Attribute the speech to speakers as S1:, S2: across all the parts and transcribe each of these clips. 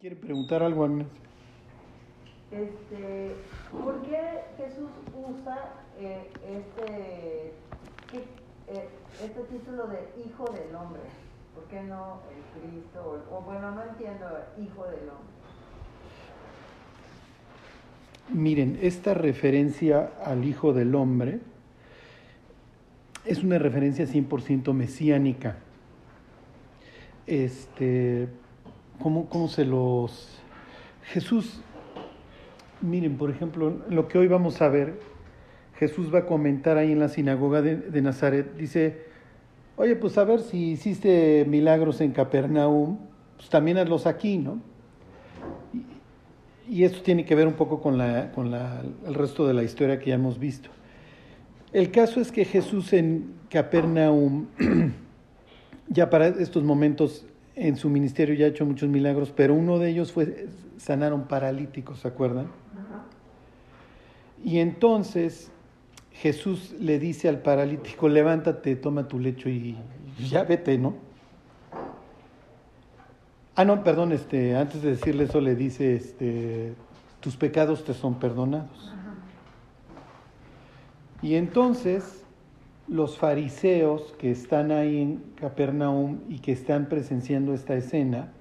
S1: quiere preguntar algo, Agnes.
S2: Este, ¿Por qué Jesús usa eh, este, eh, este título de Hijo del Hombre? ¿Por qué no el Cristo? O, o bueno, no entiendo, Hijo del Hombre.
S1: Miren, esta referencia al Hijo del Hombre es una referencia 100% mesiánica. Este, ¿cómo, ¿Cómo se los... Jesús, miren, por ejemplo, lo que hoy vamos a ver, Jesús va a comentar ahí en la sinagoga de, de Nazaret, dice, oye, pues a ver si hiciste milagros en Capernaum, pues también hazlos aquí, ¿no? Y esto tiene que ver un poco con, la, con la, el resto de la historia que ya hemos visto. El caso es que Jesús en Capernaum, ya para estos momentos en su ministerio ya ha hecho muchos milagros, pero uno de ellos fue sanaron paralíticos, ¿se acuerdan? Y entonces Jesús le dice al paralítico, levántate, toma tu lecho y ya vete, ¿no? Ah, no, perdón, este, antes de decirle eso le dice, este, tus pecados te son perdonados. Y entonces los fariseos que están ahí en Capernaum y que están presenciando esta escena,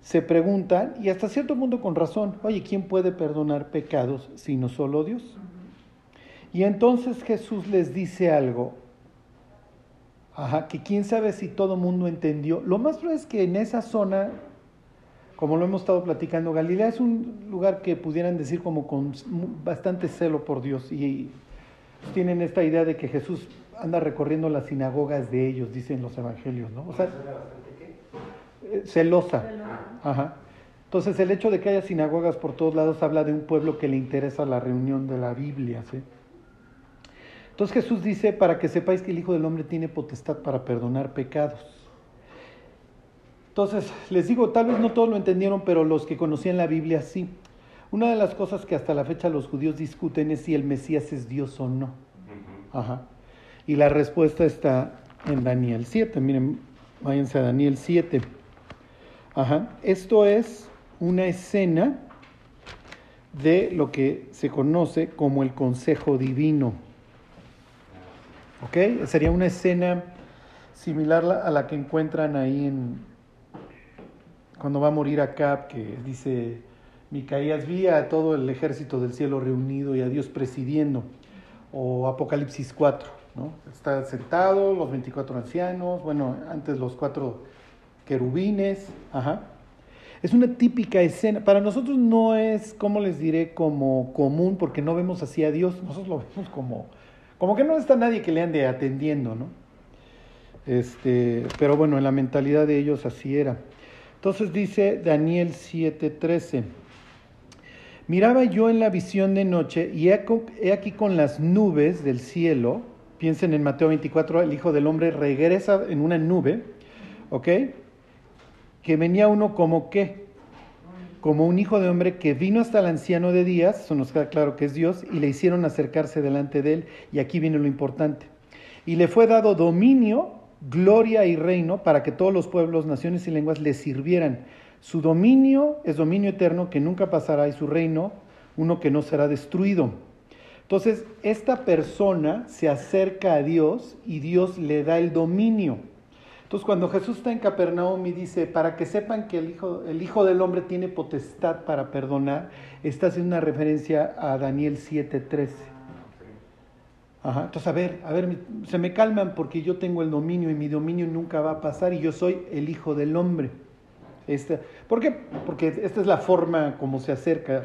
S1: se preguntan, y hasta cierto punto con razón, oye, ¿quién puede perdonar pecados sino solo Dios? Y entonces Jesús les dice algo, Ajá, que quién sabe si todo el mundo entendió. Lo más probable es que en esa zona, como lo hemos estado platicando, Galilea es un lugar que pudieran decir como con bastante celo por Dios y tienen esta idea de que Jesús anda recorriendo las sinagogas de ellos, dicen los evangelios, ¿no? O sea, eh, celosa. Ajá. Entonces el hecho de que haya sinagogas por todos lados habla de un pueblo que le interesa la reunión de la Biblia, ¿sí? Entonces Jesús dice, para que sepáis que el Hijo del Hombre tiene potestad para perdonar pecados. Entonces, les digo, tal vez no todos lo entendieron, pero los que conocían la Biblia sí. Una de las cosas que hasta la fecha los judíos discuten es si el Mesías es Dios o no. Ajá. Y la respuesta está en Daniel 7. Miren, váyanse a Daniel 7. Ajá. Esto es una escena de lo que se conoce como el consejo divino. ¿Ok? Sería una escena similar a la que encuentran ahí en cuando va a morir Acab, que dice Micaías vi a todo el ejército del cielo reunido y a Dios presidiendo, o Apocalipsis 4, ¿no? Está sentado, los 24 ancianos, bueno, antes los cuatro querubines, ajá. Es una típica escena. Para nosotros no es, como les diré, como común, porque no vemos así a Dios. Nosotros lo vemos como, como que no está nadie que le ande atendiendo, ¿no? Este, pero bueno, en la mentalidad de ellos así era. Entonces dice Daniel 7:13, miraba yo en la visión de noche y he aquí con las nubes del cielo, piensen en Mateo 24, el Hijo del Hombre regresa en una nube, ¿ok? Que venía uno como qué? Como un hijo de hombre que vino hasta el anciano de días, eso nos queda claro que es Dios, y le hicieron acercarse delante de él, y aquí viene lo importante. Y le fue dado dominio gloria y reino para que todos los pueblos, naciones y lenguas le sirvieran. Su dominio es dominio eterno que nunca pasará y su reino uno que no será destruido. Entonces, esta persona se acerca a Dios y Dios le da el dominio. Entonces, cuando Jesús está en Capernaum y dice, para que sepan que el Hijo, el hijo del Hombre tiene potestad para perdonar, está haciendo una referencia a Daniel 7:13. Ajá. Entonces, a ver, a ver, se me calman porque yo tengo el dominio y mi dominio nunca va a pasar y yo soy el hijo del hombre. Este, ¿Por qué? Porque esta es la forma como se acerca.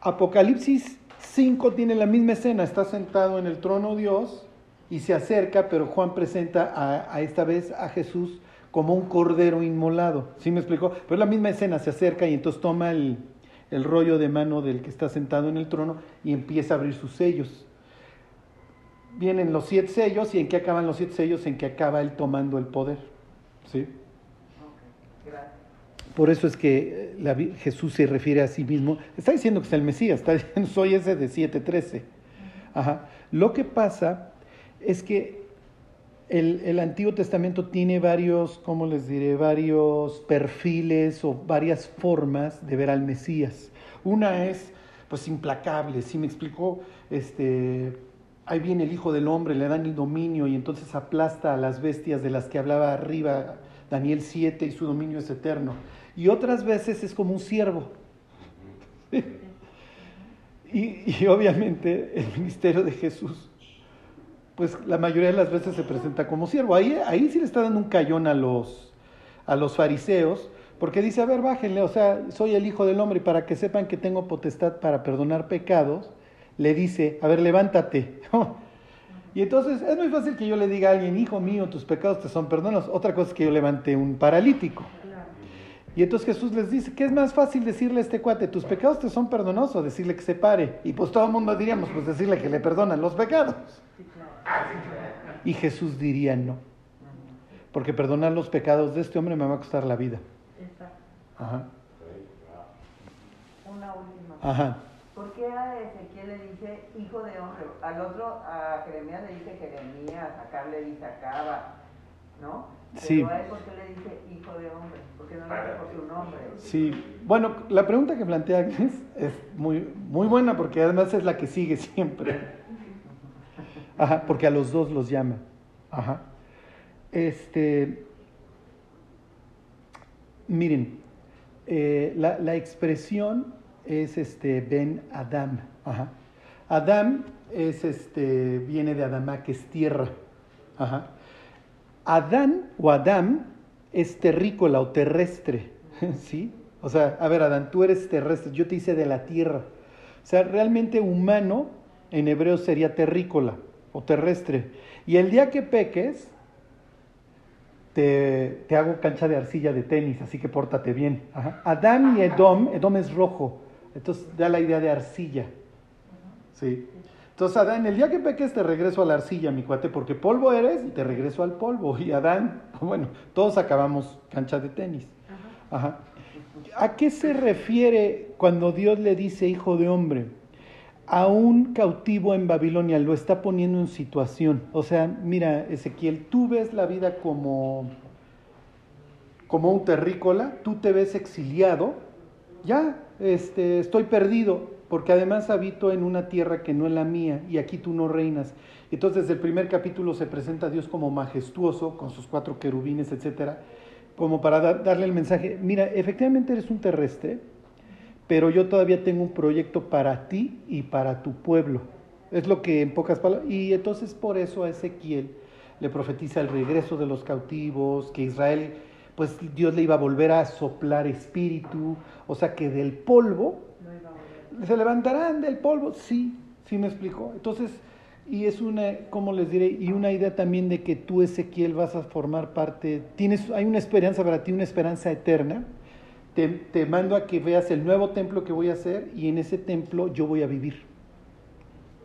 S1: Apocalipsis 5 tiene la misma escena, está sentado en el trono Dios y se acerca, pero Juan presenta a, esta vez a Jesús como un cordero inmolado. ¿Sí me explicó? Pero la misma escena, se acerca y entonces toma el, el rollo de mano del que está sentado en el trono y empieza a abrir sus sellos vienen los siete sellos y en qué acaban los siete sellos, en que acaba él tomando el poder. ¿Sí? Por eso es que la, Jesús se refiere a sí mismo. Está diciendo que es el Mesías, está diciendo soy ese de 7.13. Ajá. Lo que pasa es que el, el, Antiguo Testamento tiene varios, ¿cómo les diré? Varios perfiles o varias formas de ver al Mesías. Una es, pues, implacable, si me explicó, este, ahí viene el Hijo del Hombre, le dan el dominio y entonces aplasta a las bestias de las que hablaba arriba Daniel 7 y su dominio es eterno. Y otras veces es como un siervo. y, y obviamente el ministerio de Jesús pues la mayoría de las veces se presenta como siervo. Ahí, ahí sí le está dando un cayón a los, a los fariseos, porque dice, a ver, bájenle, o sea, soy el Hijo del Hombre y para que sepan que tengo potestad para perdonar pecados, le dice, a ver, levántate. y entonces es muy fácil que yo le diga a alguien, hijo mío, tus pecados te son perdonados. Otra cosa es que yo levante un paralítico. Y entonces Jesús les dice, ¿qué es más fácil decirle a este cuate? ¿Tus pecados te son perdonados o decirle que se pare? Y pues todo el mundo diríamos, pues decirle que le perdonan los pecados. Y Jesús diría no. Porque perdonar los pecados de este hombre me va a costar la vida.
S2: Ajá. Una última.
S1: Ajá.
S2: ¿Por qué a Ezequiel le dice hijo de hombre? Al otro, a Jeremías le dice Jeremías, a le dice Acaba, ¿no?
S1: Sí.
S2: Pero a él, ¿por qué le dice hijo de hombre? Porque no le dice por su nombre.
S1: Sí. Bueno, la pregunta que plantea Agnes es muy, muy buena porque además es la que sigue siempre. Ajá, porque a los dos los llama. Ajá. Este, miren, eh, la, la, expresión es este Ben Adam. Ajá. Adam es este, viene de Adama, que es tierra. Ajá. Adán o Adam es terrícola o terrestre. ¿Sí? O sea, a ver, Adán, tú eres terrestre, yo te hice de la tierra. O sea, realmente humano en hebreo sería terrícola o terrestre. Y el día que peques, te, te, hago cancha de arcilla de tenis, así que pórtate bien. Adán y Edom, Edom es rojo, entonces da la idea de arcilla. ¿Sí? Entonces, Adán, el día que peques te regreso a la arcilla, mi cuate, porque polvo eres y te regreso al polvo. Y Adán, bueno, todos acabamos cancha de tenis. Ajá. ¿A qué se refiere cuando Dios le dice hijo de hombre? a un cautivo en Babilonia, lo está poniendo en situación. O sea, mira, Ezequiel, tú ves la vida como, como un terrícola, tú te ves exiliado, ya, este, estoy perdido, porque además habito en una tierra que no es la mía y aquí tú no reinas. Entonces, desde el primer capítulo se presenta a Dios como majestuoso, con sus cuatro querubines, etcétera, como para darle el mensaje, mira, efectivamente eres un terrestre, pero yo todavía tengo un proyecto para ti y para tu pueblo. Es lo que en pocas palabras. Y entonces por eso a Ezequiel le profetiza el regreso de los cautivos, que Israel, pues Dios le iba a volver a soplar espíritu, o sea que del polvo, se levantarán del polvo, sí, sí me explicó. Entonces, y es una, ¿cómo les diré? Y una idea también de que tú, Ezequiel, vas a formar parte, tienes, hay una esperanza para ti, una esperanza eterna te, mando a que veas el nuevo templo que voy a hacer y en ese templo yo voy a vivir.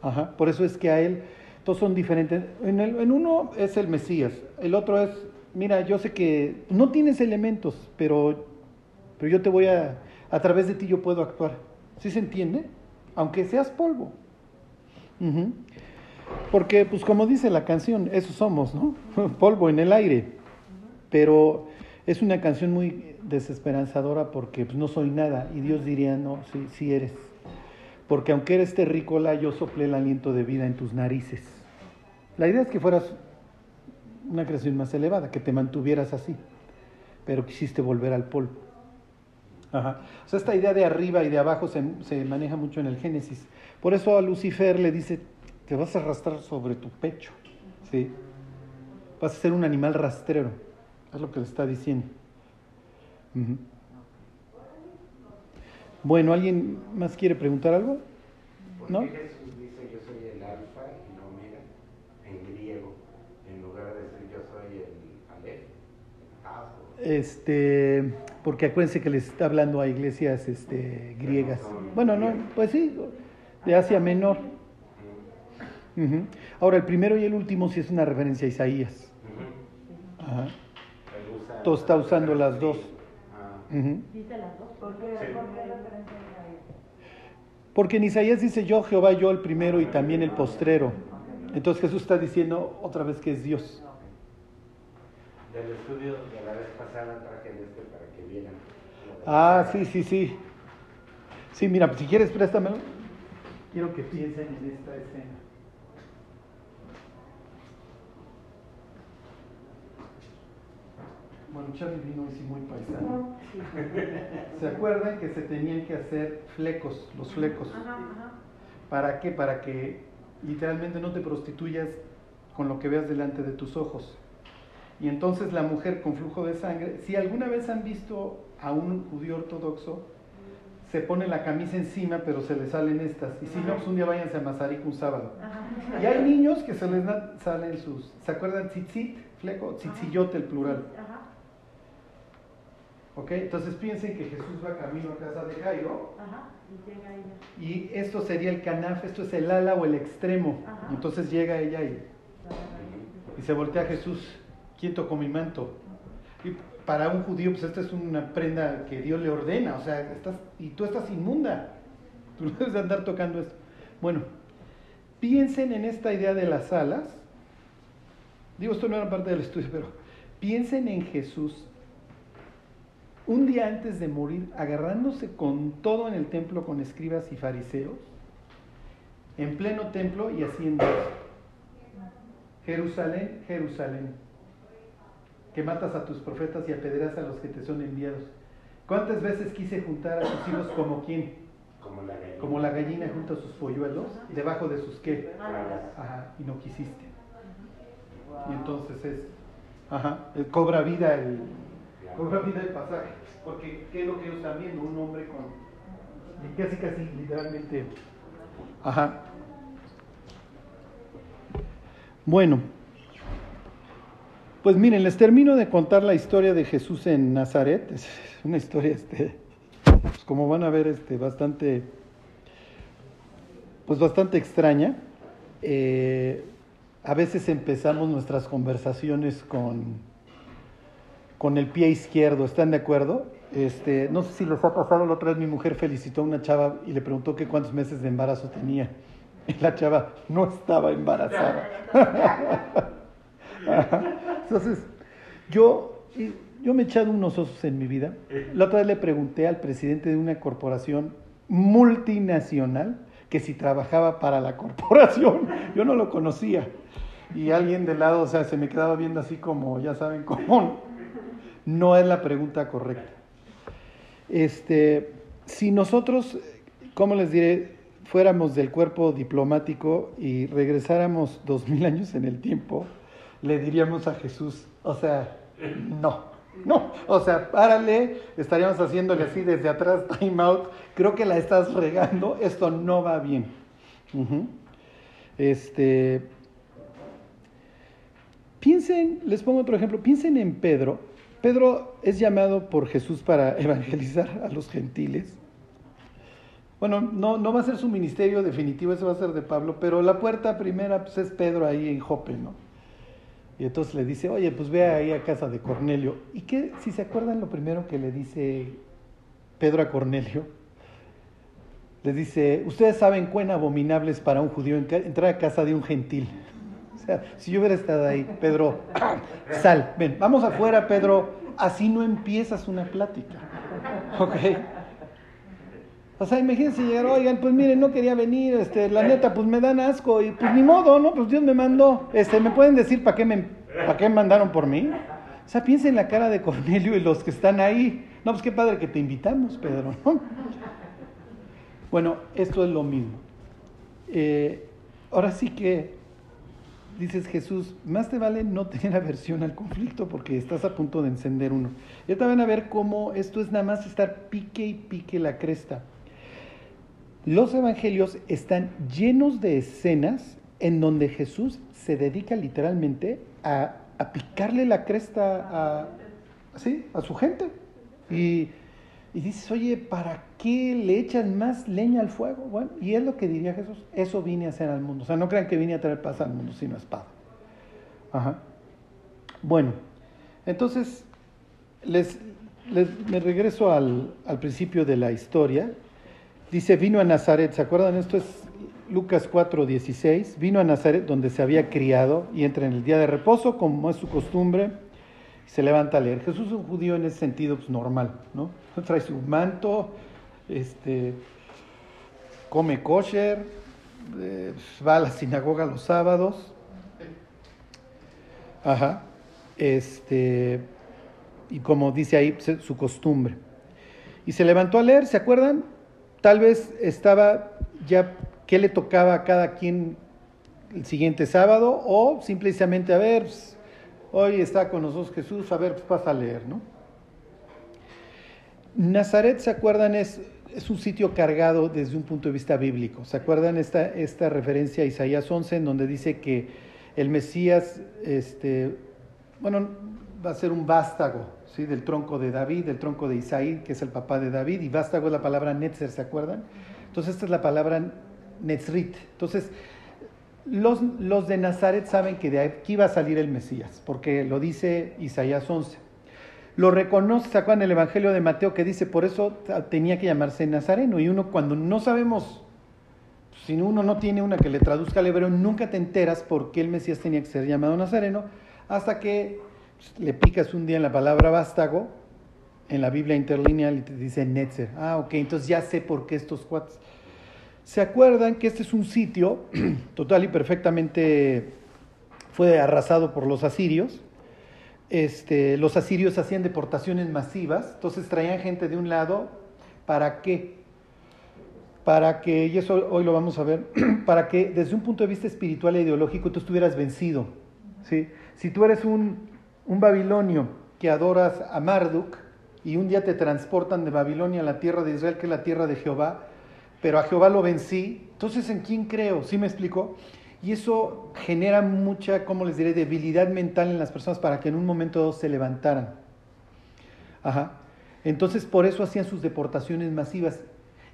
S1: Ajá. Por eso es que a él, todos son diferentes. En, el, en uno es el Mesías, el otro es, mira, yo sé que no tienes elementos, pero, pero yo te voy a, a través de ti yo puedo actuar. ¿Sí se entiende? Aunque seas polvo. Porque, pues como dice la canción, eso somos, ¿no? polvo en el aire. Pero es una canción muy desesperanzadora porque pues, no soy nada y Dios diría, no, sí, sí eres. Porque aunque eres terrícola, yo soplé el aliento de vida en tus narices. La idea es que fueras una creación más elevada, que te mantuvieras así, pero quisiste volver al polvo. Ajá. O sea, esta idea de arriba y de abajo se, se maneja mucho en el Génesis. Por eso a Lucifer le dice, te vas a arrastrar sobre tu pecho. ¿sí? Vas a ser un animal rastrero. Es lo que le está diciendo. Bueno, ¿alguien más quiere preguntar algo?
S3: ¿Por ¿No? qué Jesús dice yo soy el alfa y el omega en griego, en lugar de decir yo soy el alef, el
S1: Este, porque acuérdense que les está hablando a iglesias este, griegas. Bueno, no, pues sí, de Asia Menor. Ahora, el primero y el último sí es una referencia a Isaías. Ajá. Todo está usando las dos.
S2: ¿Dice las dos? ¿Por qué,
S1: Porque en Isaías dice yo, Jehová, yo el primero y también el postrero. Entonces Jesús está diciendo otra vez que es Dios.
S3: Del estudio de la vez pasada traje el este para que vieran.
S1: Ah, sí, sí, sí. Sí, mira, si quieres préstamelo. Quiero que piensen en esta escena. Bueno, Charlie vino sí muy paisano. ¿Se acuerdan que se tenían que hacer flecos, los flecos?
S2: Ajá, ajá.
S1: ¿Para qué? Para que literalmente no te prostituyas con lo que veas delante de tus ojos. Y entonces la mujer con flujo de sangre, si alguna vez han visto a un judío ortodoxo, se pone la camisa encima, pero se le salen estas. Y si no, pues un día váyanse a Mazarik un sábado.
S2: Ajá.
S1: Y hay niños que se les salen sus, ¿se acuerdan? Tzitzit, fleco, tzitziyote el plural.
S2: Ajá.
S1: ¿Ok? Entonces piensen que Jesús va camino a casa de Jairo.
S2: Ajá. Y llega ella.
S1: Y esto sería el canaf, esto es el ala o el extremo. Entonces llega ella y, y se voltea a Jesús, ¿quién tocó mi manto? Y para un judío, pues esta es una prenda que Dios le ordena, o sea, estás, y tú estás inmunda. Tú no debes de andar tocando esto. Bueno, piensen en esta idea de las alas. Digo, esto no era parte del estudio, pero piensen en Jesús un día antes de morir, agarrándose con todo en el templo con escribas y fariseos, en pleno templo y haciendo. Jerusalén, Jerusalén, que matas a tus profetas y apedreas a los que te son enviados. ¿Cuántas veces quise juntar a tus hijos como quién?
S3: Como la gallina.
S1: Como la gallina junta sus polluelos, debajo de sus qué? Ajá, y no quisiste. Y entonces es, ajá, eh, cobra vida el, cobra vida el pasaje. Porque, ¿qué es lo que ellos están viendo? Un hombre con, casi, casi, literalmente, ajá. Bueno, pues miren, les termino de contar la historia de Jesús en Nazaret. Es una historia, este, pues como van a ver, este, bastante, pues bastante extraña. Eh, a veces empezamos nuestras conversaciones con, con el pie izquierdo, ¿están de acuerdo? Este, no sé si les ha pasado, la otra vez mi mujer felicitó a una chava y le preguntó que cuántos meses de embarazo tenía. Y la chava no estaba embarazada. Entonces, yo, yo me he echado unos osos en mi vida. La otra vez le pregunté al presidente de una corporación multinacional que si trabajaba para la corporación. Yo no lo conocía. Y alguien de lado, o sea, se me quedaba viendo así como, ya saben cómo. No es la pregunta correcta. Este, si nosotros, ¿cómo les diré? Fuéramos del cuerpo diplomático y regresáramos dos mil años en el tiempo, le diríamos a Jesús, o sea, no, no, o sea, párale, estaríamos haciéndole así desde atrás, time out, creo que la estás regando, esto no va bien. Este, piensen, les pongo otro ejemplo, piensen en Pedro. Pedro es llamado por Jesús para evangelizar a los gentiles. Bueno, no, no va a ser su ministerio definitivo, ese va a ser de Pablo, pero la puerta primera pues, es Pedro ahí en Jope, ¿no? Y entonces le dice, oye, pues ve ahí a casa de Cornelio. ¿Y qué, si se acuerdan lo primero que le dice Pedro a Cornelio? Le dice, ustedes saben cuán abominable es para un judío entrar a casa de un gentil. O sea, si yo hubiera estado ahí, Pedro, sal, ven, vamos afuera, Pedro, así no empiezas una plática. ¿Ok? O sea, imagínense llegar, oigan, pues miren, no quería venir, este, la neta, pues me dan asco, y pues ni modo, ¿no? Pues Dios me mandó. Este, ¿me pueden decir para qué me para qué me mandaron por mí? O sea, piensa en la cara de Cornelio y los que están ahí. No, pues qué padre que te invitamos, Pedro, ¿no? Bueno, esto es lo mismo. Eh, ahora sí que dices Jesús, más te vale no tener aversión al conflicto porque estás a punto de encender uno. Ya te van a ver cómo esto es nada más estar pique y pique la cresta. Los evangelios están llenos de escenas en donde Jesús se dedica literalmente a, picarle la cresta a, ¿sí? a su gente. Y, y dices, oye, ¿para qué le echan más leña al fuego? Bueno, y es lo que diría Jesús, eso vine a hacer al mundo. O sea, no crean que vine a traer paz al mundo, sino espada. Ajá. Bueno, entonces, les, les- me regreso al, al principio de la historia. Dice, vino a Nazaret, ¿se acuerdan? Esto es Lucas 4, 16. Vino a Nazaret donde se había criado y entra en el día de reposo, como es su costumbre. se levanta a leer. Jesús es un judío en ese sentido pues, normal, ¿no? Trae su manto, este, come kosher, eh, va a la sinagoga los sábados. Ajá. Este, y como dice ahí, su costumbre. Y se levantó a leer, ¿se acuerdan? Tal vez estaba ya qué le tocaba a cada quien el siguiente sábado o simplemente a ver, pues, hoy está con nosotros Jesús, a ver, pues pasa a leer, ¿no? Nazaret, ¿se acuerdan? Es, es un sitio cargado desde un punto de vista bíblico. ¿Se acuerdan esta, esta referencia a Isaías 11 en donde dice que el Mesías, este, bueno, va a ser un vástago, ¿sí? Del tronco de David, del tronco de Isaí, que es el papá de David, y vástago es la palabra Netzer, ¿se acuerdan? Entonces esta es la palabra Netzrit. Entonces, los, los, de Nazaret saben que de aquí va a salir el Mesías, porque lo dice Isaías 11. Lo reconoce, ¿se acuerdan el Evangelio de Mateo que dice, por eso tenía que llamarse Nazareno? Y uno cuando no sabemos, si uno no tiene una que le traduzca al hebreo, nunca te enteras por qué el Mesías tenía que ser llamado Nazareno, hasta que pues, le picas un día en la palabra vástago, en la Biblia interlineal, y te dice Netzer. Ah, ok, entonces ya sé por qué estos cuates ¿Se acuerdan que este es un sitio total y perfectamente fue arrasado por los asirios? Este, los asirios hacían deportaciones masivas, entonces traían gente de un lado, ¿para qué? Para que, y eso hoy lo vamos a ver, para que desde un punto de vista espiritual e ideológico tú estuvieras vencido. ¿sí? Si tú eres un, un babilonio que adoras a Marduk y un día te transportan de Babilonia a la tierra de Israel, que es la tierra de Jehová, pero a Jehová lo vencí, entonces ¿en quién creo? ¿Sí me explico? Y eso genera mucha, ¿cómo les diré?, debilidad mental en las personas para que en un momento se levantaran. Ajá. Entonces por eso hacían sus deportaciones masivas.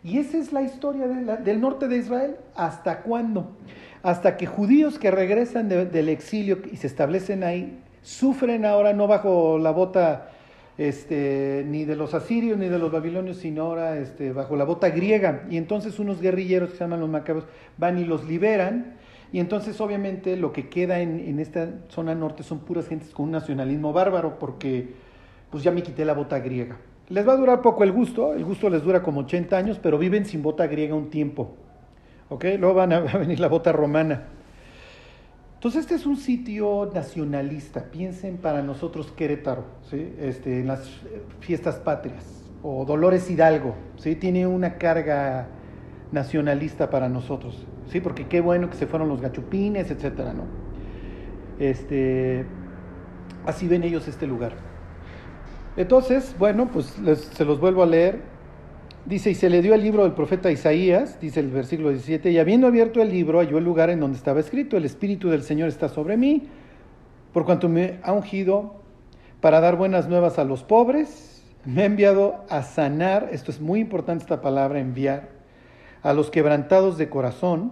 S1: Y esa es la historia del norte de Israel. ¿Hasta cuándo? Hasta que judíos que regresan del exilio y se establecen ahí, sufren ahora no bajo la bota este, ni de los asirios ni de los babilonios, sino ahora este, bajo la bota griega. Y entonces unos guerrilleros que se llaman los macabeos van y los liberan. Y entonces obviamente lo que queda en, en, esta zona norte son puras gentes con un nacionalismo bárbaro porque pues ya me quité la bota griega. Les va a durar poco el gusto, el gusto les dura como 80 años, pero viven sin bota griega un tiempo. ¿Ok? Luego van a venir la bota romana. Entonces este es un sitio nacionalista, piensen para nosotros Querétaro, ¿sí? este, en las fiestas patrias, o Dolores Hidalgo, ¿sí? tiene una carga nacionalista para nosotros, ¿sí? porque qué bueno que se fueron los gachupines, etcétera, ¿no? Este, así ven ellos este lugar. Entonces, bueno, pues se los vuelvo a leer. Dice, y se le dio el libro del profeta Isaías, dice el versículo 17, y habiendo abierto el libro, halló el lugar en donde estaba escrito, el Espíritu del Señor está sobre mí, por cuanto me ha ungido para dar buenas nuevas a los pobres, me ha enviado a sanar, esto es muy importante esta palabra, enviar, a los quebrantados de corazón,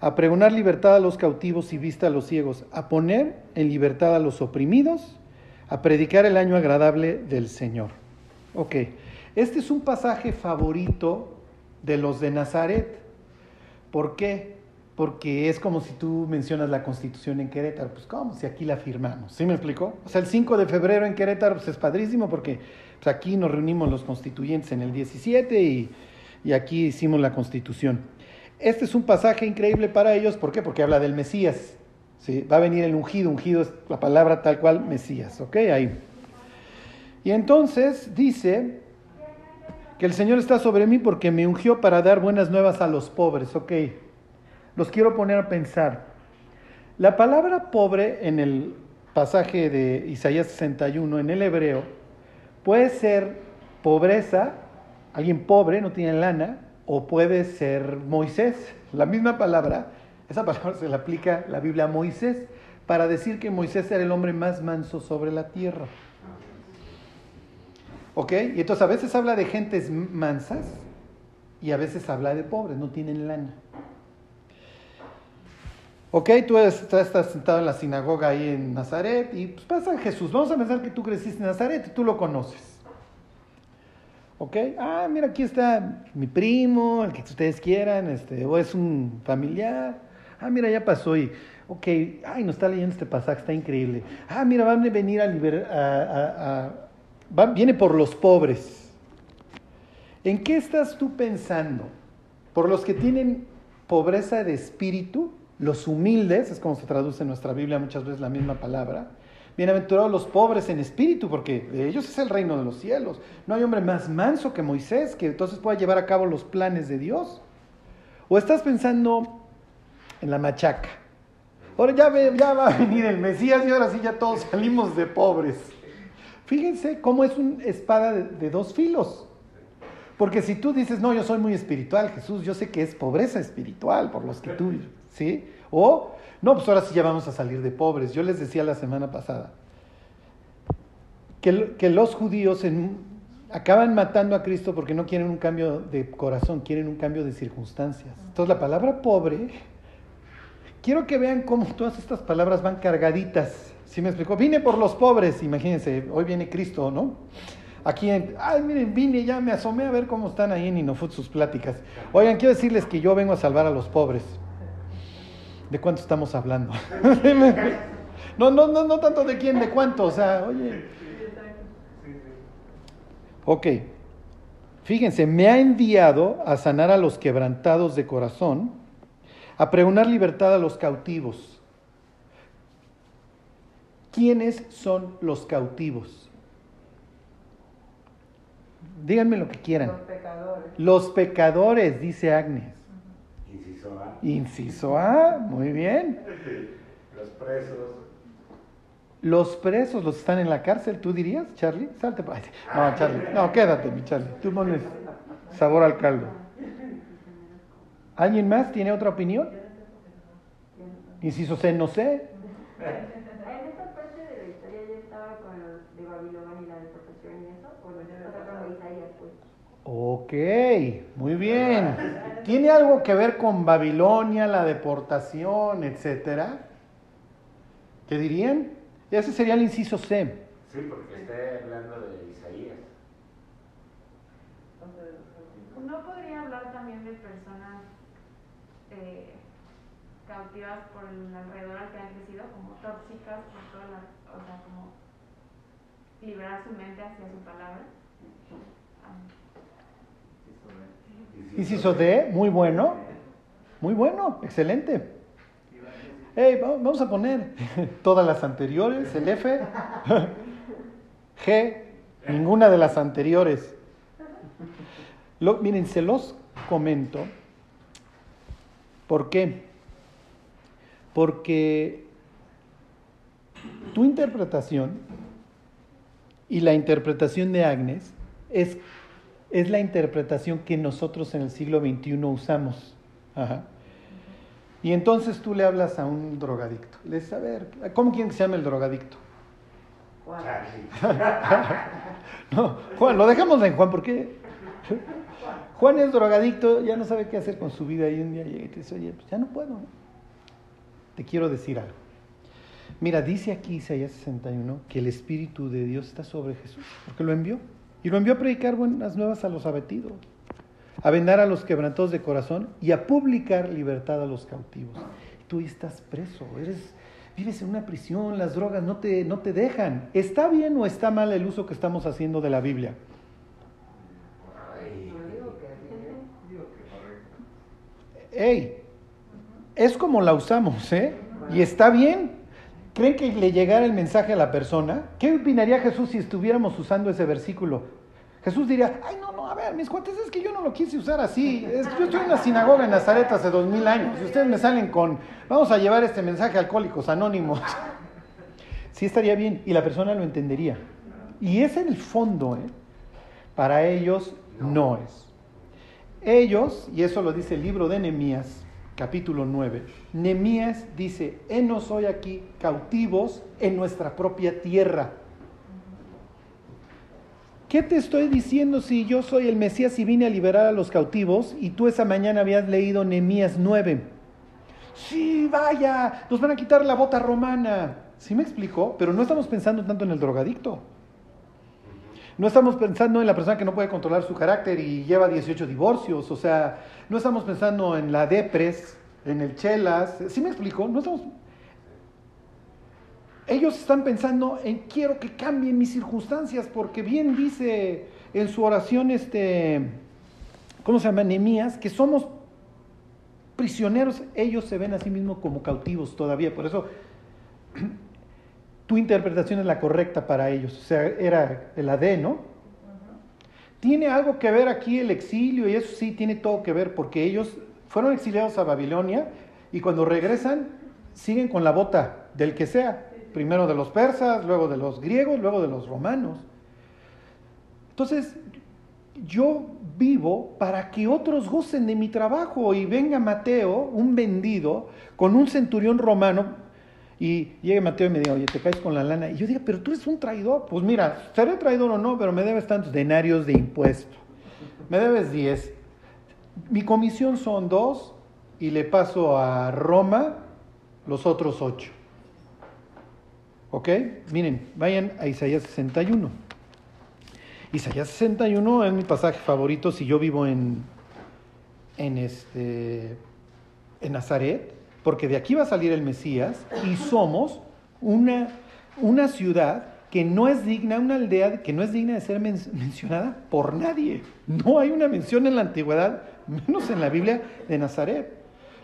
S1: a pregonar libertad a los cautivos y vista a los ciegos, a poner en libertad a los oprimidos, a predicar el año agradable del Señor. Ok. Este es un pasaje favorito de los de Nazaret. ¿Por qué? Porque es como si tú mencionas la constitución en Querétaro. Pues, ¿cómo? Si aquí la firmamos. ¿Sí me explicó? O sea, el 5 de febrero en Querétaro pues, es padrísimo porque pues, aquí nos reunimos los constituyentes en el 17 y, y aquí hicimos la constitución. Este es un pasaje increíble para ellos. ¿Por qué? Porque habla del Mesías. ¿sí? Va a venir el ungido. Ungido es la palabra tal cual Mesías. ¿Ok? Ahí. Y entonces dice que el Señor está sobre mí porque me ungió para dar buenas nuevas a los pobres. Ok, los quiero poner a pensar. La palabra pobre en el pasaje de Isaías 61, en el hebreo, puede ser pobreza, alguien pobre, no tiene lana, o puede ser Moisés. La misma palabra, esa palabra se le aplica la Biblia a Moisés para decir que Moisés era el hombre más manso sobre la tierra. ¿Ok? Y entonces a veces habla de gentes mansas y a veces habla de pobres, no tienen lana. Ok, tú estás sentado en la sinagoga ahí en Nazaret y pues pasa Jesús. Vamos a pensar que tú creciste en Nazaret y tú lo conoces. ¿Ok? Ah, mira, aquí está mi primo, el que ustedes quieran, este, o es un familiar. Ah, mira, ya pasó y, ok, ay, nos está leyendo este pasaje, está increíble. Ah, mira, van a venir a liberar, viene por los pobres. ¿En qué estás tú pensando? ¿Por los que tienen pobreza de espíritu? Los humildes, es como se traduce en nuestra Biblia muchas veces la misma palabra. Bienaventurados los pobres en espíritu, porque de ellos es el reino de los cielos. No hay hombre más manso que Moisés, que entonces pueda llevar a cabo los planes de Dios. ¿O estás pensando en la machaca? Ahora ya, ya va a venir el Mesías y ahora sí ya todos salimos de pobres. Fíjense cómo es una espada de, de dos filos. Porque si tú dices, no, yo soy muy espiritual, Jesús, yo sé que es pobreza espiritual por los que tú, ¿sí? O no, pues ahora sí ya vamos a salir de pobres. Yo les decía la semana pasada que, que los judíos acaban matando a Cristo porque no quieren un cambio de corazón, quieren un cambio de circunstancias. Entonces la palabra pobre, quiero que vean cómo todas estas palabras van cargaditas. ¿Sí me explicó? Vine por los pobres, imagínense, hoy viene Cristo, ¿no? Aquí, en, ay, miren, vine, ya me asomé a ver cómo están ahí en Inofut sus pláticas. Oigan, quiero decirles que yo vengo a salvar a los pobres. ¿De cuánto estamos hablando? no, no, no, no tanto de quién, de cuánto, o sea, oye. Ok, fíjense, me ha enviado a sanar a los quebrantados de corazón, a pregonar libertad a los cautivos. ¿Quiénes son los cautivos? Díganme lo que quieran.
S2: Los pecadores.
S1: Los pecadores, dice Agnes.
S3: Inciso A.
S1: Inciso A, muy bien.
S3: Los presos.
S1: Los presos, los están en la cárcel, ¿tú dirías, Charlie? Salte para No, Charlie, no, quédate, mi Charlie. Tú pones sabor al caldo. ¿Alguien más tiene otra opinión? Inciso C, no sé.
S4: Babilonia y la deportación y eso, o lo está Isaías, pues.
S1: Ok, muy bien. ¿Tiene algo que ver con Babilonia, la deportación, etcétera? ¿Qué dirían? Ese sería el inciso C.
S3: Sí, porque está hablando de Isaías.
S4: ¿No podría hablar también de personas eh, cautivas por el alrededor al que han crecido, como tóxicas, por todas las, o sea, como liberar su mente hacia su palabra?
S1: Inciso D, muy bueno. Muy bueno, excelente. Hey, vamos a poner todas las anteriores, el F, G, ninguna de las anteriores. Lo, miren, se los comento. ¿Por qué? Porque tu interpretación y la interpretación de Agnes es es la interpretación que nosotros en el siglo XXI usamos. Y entonces tú le hablas a un drogadicto. Le dices, a ver, ¿cómo quieren que se llame el drogadicto?
S2: Juan.
S1: no, Juan, lo dejamos en Juan porque Juan es drogadicto, ya no sabe qué hacer con su vida y un día llega y te dice, oye, pues ya no puedo. Te quiero decir algo. Mira, dice aquí Isaías 61 que el Espíritu de Dios está sobre Jesús, porque lo envió. Y lo envió a predicar buenas nuevas a los abatidos, a vendar a los quebrantados de corazón y a publicar libertad a los cautivos. Tú estás preso, eres, vives en una prisión, las drogas no te, no te dejan. ¿Está bien o está mal el uso que estamos haciendo de la Biblia? Ey, es como la usamos, ¿eh? Y está bien. ¿Creen que le llegara el mensaje a la persona? ¿Qué opinaría Jesús si estuviéramos usando ese versículo? Jesús diría, ay, no, no, a ver, mis cuates, es que yo no lo quise usar así. yo estoy en una sinagoga en Nazaret hace dos mil años y ustedes me salen con, vamos a llevar este mensaje a alcohólicos anónimos. Sí estaría bien y la persona lo entendería. Y es en el fondo, ¿eh? Para ellos no es. Ellos, y eso lo dice el libro de Nehemías, capítulo 9, Nemías dice, henos hoy aquí cautivos en nuestra propia tierra. ¿Qué te estoy diciendo si yo soy el Mesías y vine a liberar a los cautivos y tú esa mañana habías leído Nemías 9? Sí, vaya, nos van a quitar la bota romana. ¿Sí me explicó? Pero no estamos pensando tanto en el drogadicto. No estamos pensando en la persona que no puede controlar su carácter y lleva 18 divorcios. O sea, no estamos pensando en la depres, en el chelas. ¿Sí me explico? No estamos... ellos están pensando en quiero que cambien mis circunstancias, porque bien dice en su oración este, ¿cómo se llama? Nehemías, que somos prisioneros, ellos se ven a sí mismos como cautivos todavía, por eso tu interpretación es la correcta para ellos, o sea, era el AD, ¿no? Tiene algo que ver aquí el exilio y eso sí tiene todo que ver porque ellos fueron exiliados a Babilonia y cuando regresan siguen con la bota del que sea, primero de los persas, luego de los griegos, luego de los romanos. Entonces, yo vivo para que otros gocen de mi trabajo y venga Mateo, un vendido, con un centurión romano, y llegue Mateo y me diga, oye, te caes con la lana. Y yo diga, pero tú eres un traidor. Pues mira, seré traidor o no, pero me debes tantos denarios de impuesto. Me debes 10. Mi comisión son dos y le paso a Roma los otros ocho. ¿Ok? Miren, vayan a Isaías 61. Isaías 61 es mi pasaje favorito si yo vivo en, en, este, en Nazaret, porque de aquí va a salir el Mesías y somos una, una ciudad que no es digna, una aldea que no es digna de ser mencionada por nadie. No hay una mención en la antigüedad, menos en la Biblia de Nazaret.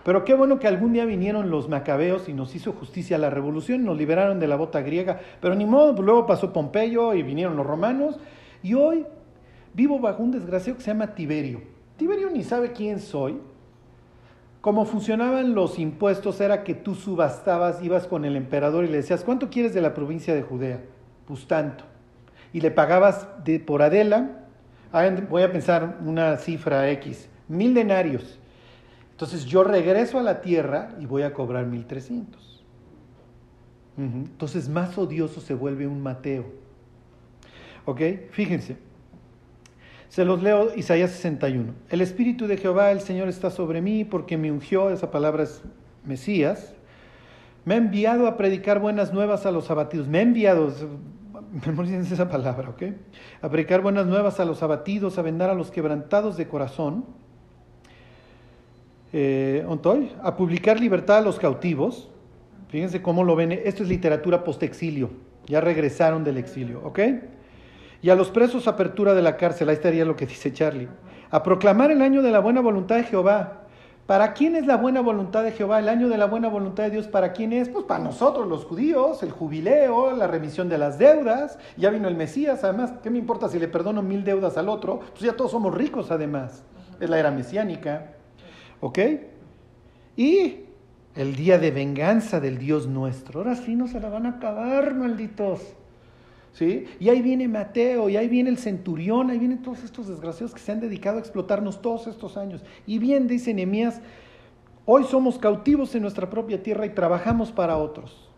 S1: Pero qué bueno que algún día vinieron los macabeos y nos hizo justicia la revolución, nos liberaron de la bota griega, pero ni modo, pues luego pasó Pompeyo y vinieron los romanos y hoy vivo bajo un desgraciado que se llama Tiberio. Tiberio ni sabe quién soy. Cómo funcionaban los impuestos era que tú subastabas, ibas con el emperador y le decías, ¿cuánto quieres de la provincia de Judea? Pues tanto. Y le pagabas de, por Adela, voy a pensar una cifra X, mil denarios. Entonces yo regreso a la tierra y voy a cobrar mil trescientos. Entonces más odioso se vuelve un Mateo. ¿Ok? Fíjense. Se los leo Isaías 61. El Espíritu de Jehová, el Señor, está sobre mí porque me ungió, esa palabra es Mesías. Me ha enviado a predicar buenas nuevas a los abatidos. Me ha enviado, esa palabra, ¿ok? A predicar buenas nuevas a los abatidos, a vendar a los quebrantados de corazón. Eh, a publicar libertad a los cautivos. Fíjense cómo lo ven. Esto es literatura post-exilio. Ya regresaron del exilio, ¿ok? Y a los presos apertura de la cárcel, ahí estaría lo que dice Charlie, a proclamar el año de la buena voluntad de Jehová. ¿Para quién es la buena voluntad de Jehová? El año de la buena voluntad de Dios, ¿para quién es? Pues para nosotros los judíos, el jubileo, la remisión de las deudas. Ya vino el Mesías, además, ¿qué me importa si le perdono mil deudas al otro? Pues ya todos somos ricos además. Es la era mesiánica. ¿Ok? Y el día de venganza del Dios nuestro. Ahora sí no se la van a acabar, malditos. Y ahí viene Mateo, y ahí viene el centurión, ahí vienen todos estos desgraciados que se han dedicado a explotarnos todos estos años. Y bien, dice Nehemías, hoy somos cautivos en nuestra propia tierra y trabajamos para otros.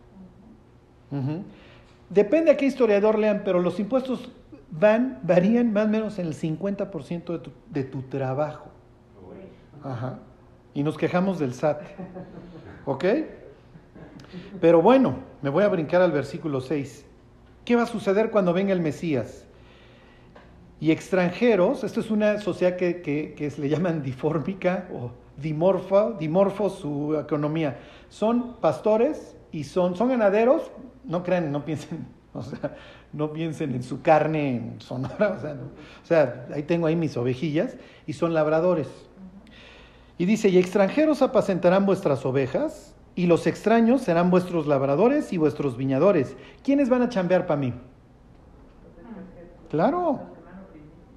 S1: Depende a qué historiador lean, pero los impuestos van, varían más o menos en el 50% de tu, de tu trabajo. Ajá. Y nos quejamos del SAT. ¿Ok? Pero bueno, me voy a brincar al versículo 6. ¿Qué va a suceder cuando venga el Mesías? Y extranjeros, esto es una sociedad que, que, se le llaman difórmica o dimorfo, dimorfo su economía. Son pastores y son, son ganaderos, no crean, no piensen, o sea, no piensen en su carne Sonora, o sea, o sea, ahí tengo ahí mis ovejillas, y son labradores. Y dice, y extranjeros apacentarán vuestras ovejas, y los extraños serán vuestros labradores y vuestros viñadores. ¿Quiénes van a chambear para mí? Claro,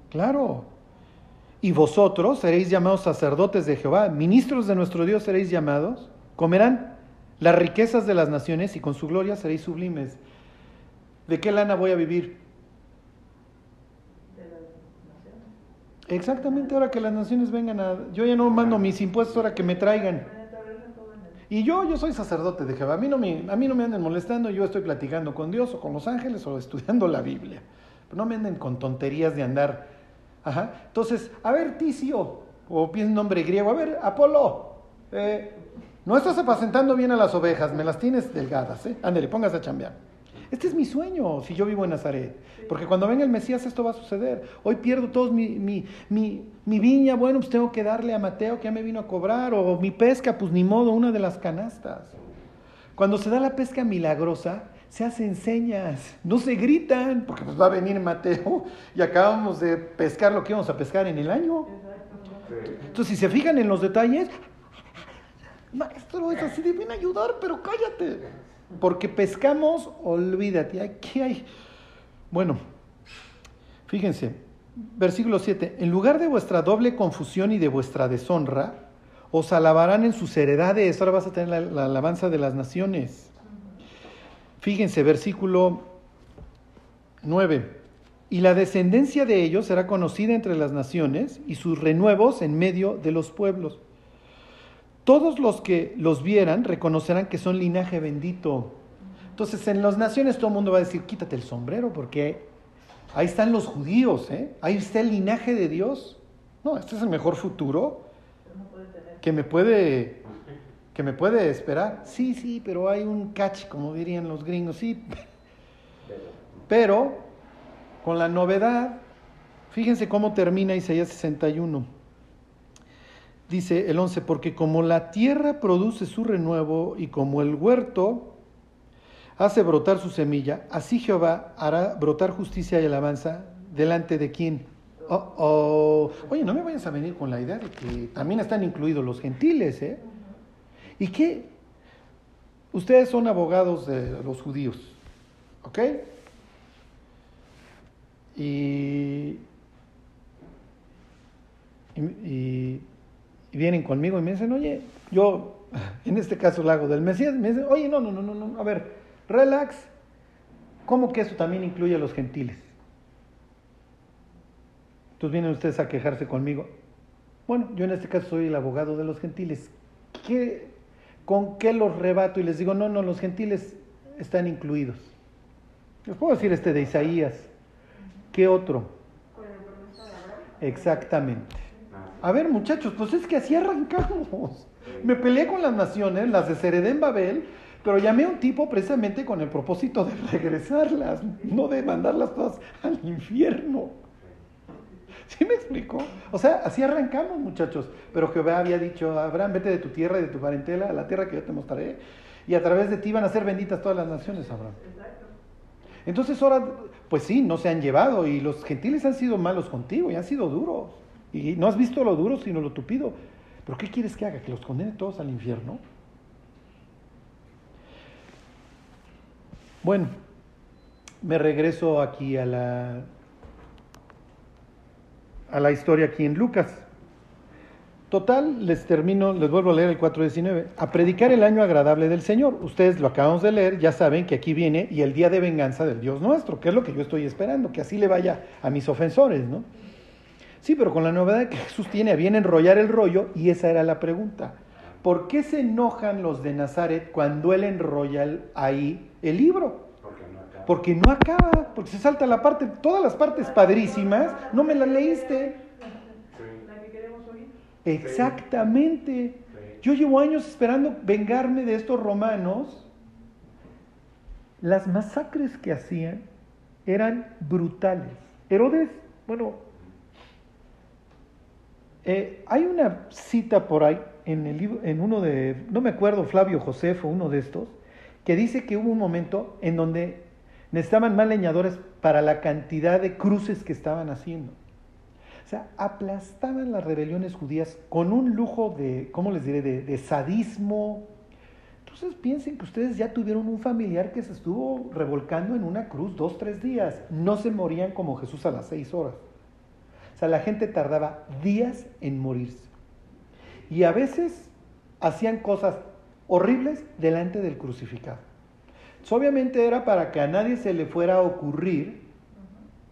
S1: claro. Y vosotros seréis llamados sacerdotes de Jehová, ministros de nuestro Dios seréis llamados, comerán las riquezas de las naciones y con su gloria seréis sublimes. ¿De qué lana voy a vivir? Exactamente, ahora que las naciones vengan a... Yo ya no mando mis impuestos, ahora que me traigan. Y yo, yo soy sacerdote de Jehová. A mí, no me, a mí no me anden molestando, yo estoy platicando con Dios o con los ángeles o estudiando la Biblia. No me anden con tonterías de andar. Ajá. Entonces, a ver, Ticio, o piensa nombre griego, a ver, Apolo, eh, no estás apacentando bien a las ovejas, me las tienes delgadas, ¿eh? Ándale, póngase a chambear. Este es mi sueño si yo vivo en Nazaret. Porque cuando venga el Mesías esto va a suceder. Hoy pierdo todos mi, mi, mi, viña, bueno, pues tengo que darle a Mateo que ya me vino a cobrar. O mi pesca, pues ni modo, una de las canastas. Cuando se da la pesca milagrosa, se hacen señas, no se gritan, porque nos va a venir Mateo y acabamos de pescar lo que íbamos a pescar en el año. Entonces, si se fijan en los detalles, maestro, es así de bien ayudar, pero cállate. Porque pescamos, olvídate, aquí hay. Bueno, fíjense, versículo 7, en lugar de vuestra doble confusión y de vuestra deshonra, os alabarán en sus heredades. Ahora vas a tener la, la alabanza de las naciones. Fíjense, versículo 9. Y la descendencia de ellos será conocida entre las naciones y sus renuevos en medio de los pueblos. Todos los que los vieran reconocerán que son linaje bendito. Entonces en las naciones todo el mundo va a decir, quítate el sombrero porque ahí están los judíos, ¿eh? ahí está el linaje de Dios. No, este es el mejor futuro que me puede que me puede esperar. Sí, sí, pero hay un catch, como dirían los gringos, sí. Pero con la novedad, fíjense cómo termina Isaías 61. Dice el 11, porque como la tierra produce su renuevo y como el huerto hace brotar su semilla, así Jehová hará brotar justicia y alabanza delante de quién. Oh. Oye, no me vayas a venir con la idea de que también están incluidos los gentiles, ¿eh? ¿Y qué? Ustedes son abogados de los judíos, ¿ok? Y, y, vienen conmigo y me dicen, oye, yo en este caso lo hago del Mesías, me dicen, oye, no, no, no, no, no, a ver, relax, ¿cómo que eso también incluye a los gentiles? Entonces vienen ustedes a quejarse conmigo. Bueno, yo en este caso soy el abogado de los gentiles. ¿Qué, ¿Con qué los rebato? Y les digo, no, no, los gentiles están incluidos. Les puedo decir este de Isaías. ¿Qué otro? Exactamente. A ver, muchachos, pues es que así arrancamos. Me peleé con las naciones, las de en Babel, pero llamé a un tipo precisamente con el propósito de regresarlas, no de mandarlas todas al infierno. ¿Sí me explico? O sea, así arrancamos, muchachos. Pero Jehová había dicho, Abraham, vete de tu tierra y de tu parentela a la tierra que yo te mostraré. Y a través de ti van a ser benditas todas las naciones, Abraham. Entonces ahora, pues sí, no se han llevado y los gentiles han sido malos contigo y han sido duros. Y no has visto lo duro, sino lo tupido. ¿Pero qué quieres que haga? ¿Que los condene todos al infierno? Bueno, me regreso aquí a la a la historia aquí en Lucas. Total, les termino, les vuelvo a leer el 4.19. A predicar el año agradable del Señor. Ustedes lo acabamos de leer, ya saben que aquí viene y el día de venganza del Dios nuestro, que es lo que yo estoy esperando, que así le vaya a mis ofensores, ¿no? Sí, pero con la novedad que Jesús tiene a bien enrollar el rollo, y esa era la pregunta. ¿Por qué se enojan los de Nazaret cuando él enrolla ahí el libro? Porque no acaba, porque se salta la parte, todas las partes padrísimas, no me las leíste. Exactamente. Yo llevo años esperando vengarme de estos romanos. Las masacres que hacían eran brutales. Herodes, bueno, eh, hay una cita por ahí en, el libro, en uno de, no me acuerdo, Flavio Josefo, uno de estos, que dice que hubo un momento en donde necesitaban más leñadores para la cantidad de cruces que estaban haciendo. O sea, aplastaban las rebeliones judías con un lujo de, ¿cómo les diré?, de, sadismo. Entonces piensen que ustedes ya tuvieron un familiar que se estuvo revolcando en una cruz dos, tres días. No se morían como Jesús a las seis horas. O sea, la gente tardaba días en morirse. Y a veces hacían cosas horribles delante del crucificado. obviamente era para que a nadie se le fuera a ocurrir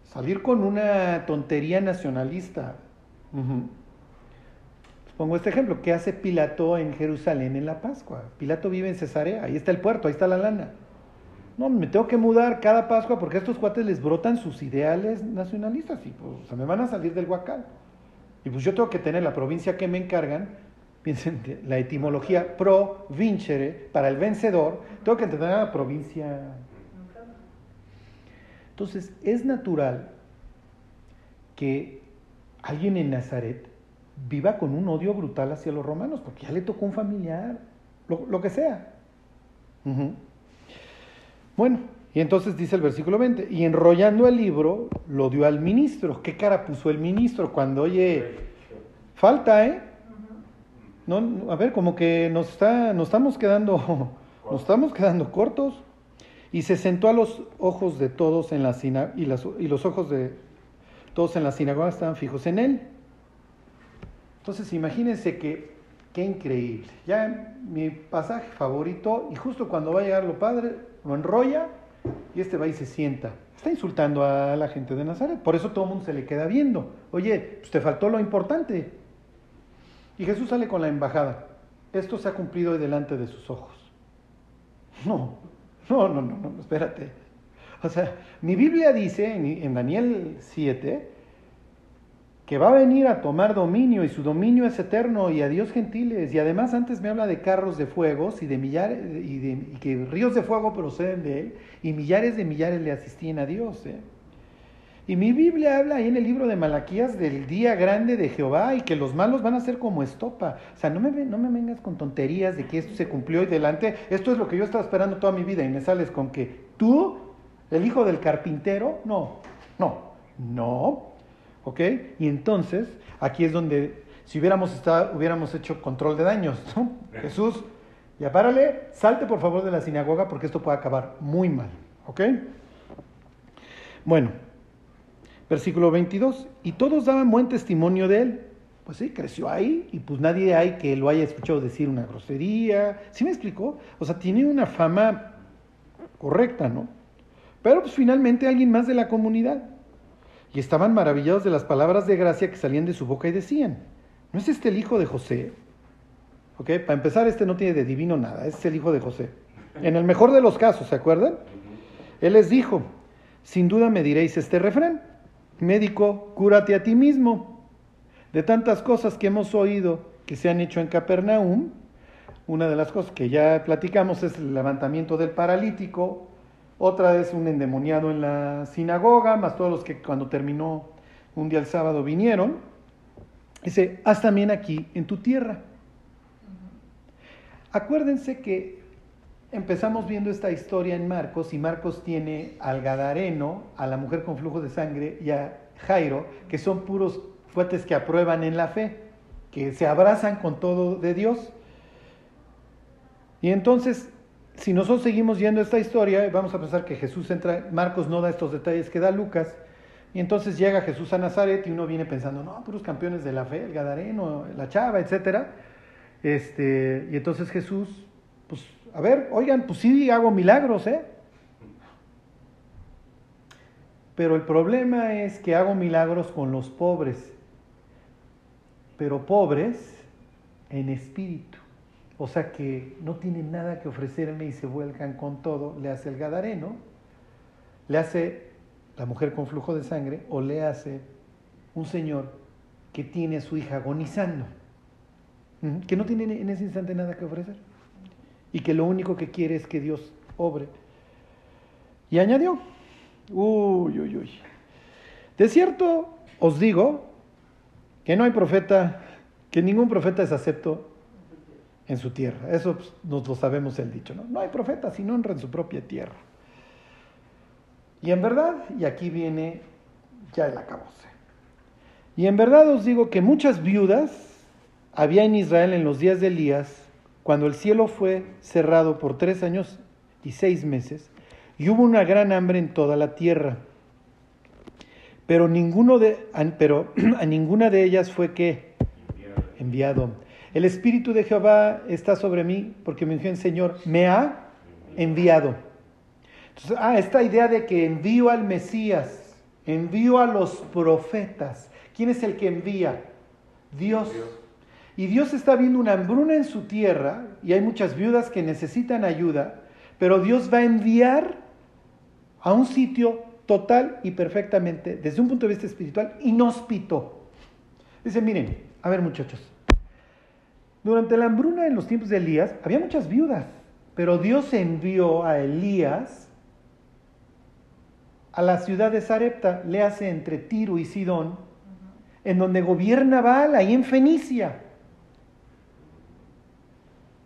S1: salir con una tontería nacionalista. Pongo este ejemplo, ¿qué hace Pilato en Jerusalén en la Pascua? Pilato vive en Cesarea, ahí está el puerto, ahí está la lana. No, me tengo que mudar cada Pascua porque a estos cuates les brotan sus ideales nacionalistas y pues me van a salir del huacal. Y pues yo tengo que tener la provincia que me encargan piensen la etimología pro vincere, para el vencedor, tengo que entender a la provincia. Entonces, es natural que alguien en Nazaret viva con un odio brutal hacia los romanos, porque ya le tocó un familiar, lo, que sea. Bueno, y entonces dice el versículo 20, y enrollando el libro, lo dio al ministro. ¿Qué cara puso el ministro cuando, oye, falta, eh? No, a ver, como que nos, está, nos estamos quedando, nos estamos quedando cortos. Y se sentó a los ojos de todos en la sinagoga, y, y los ojos de todos en la sinagoga estaban fijos en él. Entonces imagínense que, qué increíble. Ya mi pasaje favorito, y justo cuando va a llegar lo padre, lo enrolla y este va y se sienta. Está insultando a la gente de Nazaret. Por eso todo el mundo se le queda viendo. Oye, pues te faltó lo importante. Y Jesús sale con la embajada. Esto se ha cumplido delante de sus ojos. No, no, no, no, no, espérate. O sea, mi Biblia dice en, en Daniel 7 que va a venir a tomar dominio y su dominio es eterno y a Dios gentiles. Y además antes me habla de carros de fuegos y de millares y, de, que ríos de fuego proceden de él y millares de millares le asistían a Dios. ¿eh? Y mi Biblia habla ahí en el libro de Malaquías del día grande de Jehová y que los malos van a ser como estopa. O sea, no me, no me vengas con tonterías de que esto se cumplió y delante. Esto es lo que yo estaba esperando toda mi vida y me sales con que tú, el hijo del carpintero, no, no, no. ¿Ok? Y entonces, aquí es donde, si hubiéramos, estado, hubiéramos hecho control de daños, ¿no? Jesús, ya párale, salte por favor de la sinagoga porque esto puede acabar muy mal. ¿Ok? Bueno, versículo 22. Y todos daban buen testimonio de él. Pues sí, creció ahí y pues nadie hay que lo haya escuchado decir una grosería. ¿Sí me explicó? O sea, tiene una fama correcta, ¿no? Pero pues finalmente alguien más de la comunidad. Y estaban maravillados de las palabras de gracia que salían de su boca y decían, ¿no es este el hijo de José? ¿Ok? Para empezar, este no tiene de divino nada, este es el hijo de José. En el mejor de los casos, ¿se acuerdan? Él les dijo, sin duda me diréis este refrán, médico, cúrate a ti mismo. De tantas cosas que hemos oído que se han hecho en Capernaum, una de las cosas que ya platicamos es el levantamiento del paralítico, otra es un endemoniado en la sinagoga, más todos los que cuando terminó un día el sábado vinieron. Dice, haz también aquí en tu tierra. Acuérdense que empezamos viendo esta historia en Marcos y Marcos tiene al Gadareno, a la mujer con flujo de sangre y a Jairo, que son puros fuertes que aprueban en la fe, que se abrazan con todo de Dios. Y entonces si nosotros seguimos yendo esta historia, vamos a pensar que Jesús entra, Marcos no da estos detalles que da Lucas, y entonces llega Jesús a Nazaret y uno viene pensando, no, puros campeones de la fe, el Gadareno, la Chava, etcétera. Este, y entonces Jesús, pues, a ver, oigan, pues sí hago milagros, ¿eh? Pero el problema es que hago milagros con los pobres, pero pobres en espíritu. O sea que no tienen nada que ofrecerme y se vuelcan con todo. Le hace el gadareno, le hace la mujer con flujo de sangre o le hace un señor que tiene a su hija agonizando, que no tiene en ese instante nada que ofrecer y que lo único que quiere es que Dios obre. Y añadió, uy, uy, uy, de cierto os digo que no hay profeta, que ningún profeta es acepto en su tierra. Eso pues, nos lo sabemos el dicho, ¿no? No hay profeta si no honra en su propia tierra. Y en verdad, y aquí viene ya el acabose. Y en verdad os digo que muchas viudas había en Israel en los días de Elías, cuando el cielo fue cerrado por tres años y seis meses, y hubo una gran hambre en toda la tierra. Pero, ninguno de, pero a ninguna de ellas fue que enviado. El Espíritu de Jehová está sobre mí porque me dijo el Señor, me ha enviado. Entonces, ah, esta idea de que envío al Mesías, envío a los profetas. ¿Quién es el que envía? Dios. Dios. Y Dios está viendo una hambruna en su tierra y hay muchas viudas que necesitan ayuda, pero Dios va a enviar a un sitio total y perfectamente, desde un punto de vista espiritual, inhóspito. Dice, miren, a ver muchachos, durante la hambruna en los tiempos de Elías había muchas viudas, pero Dios envió a Elías a la ciudad de Sarepta, le hace entre Tiro y Sidón, en donde gobierna Baal, ahí en Fenicia.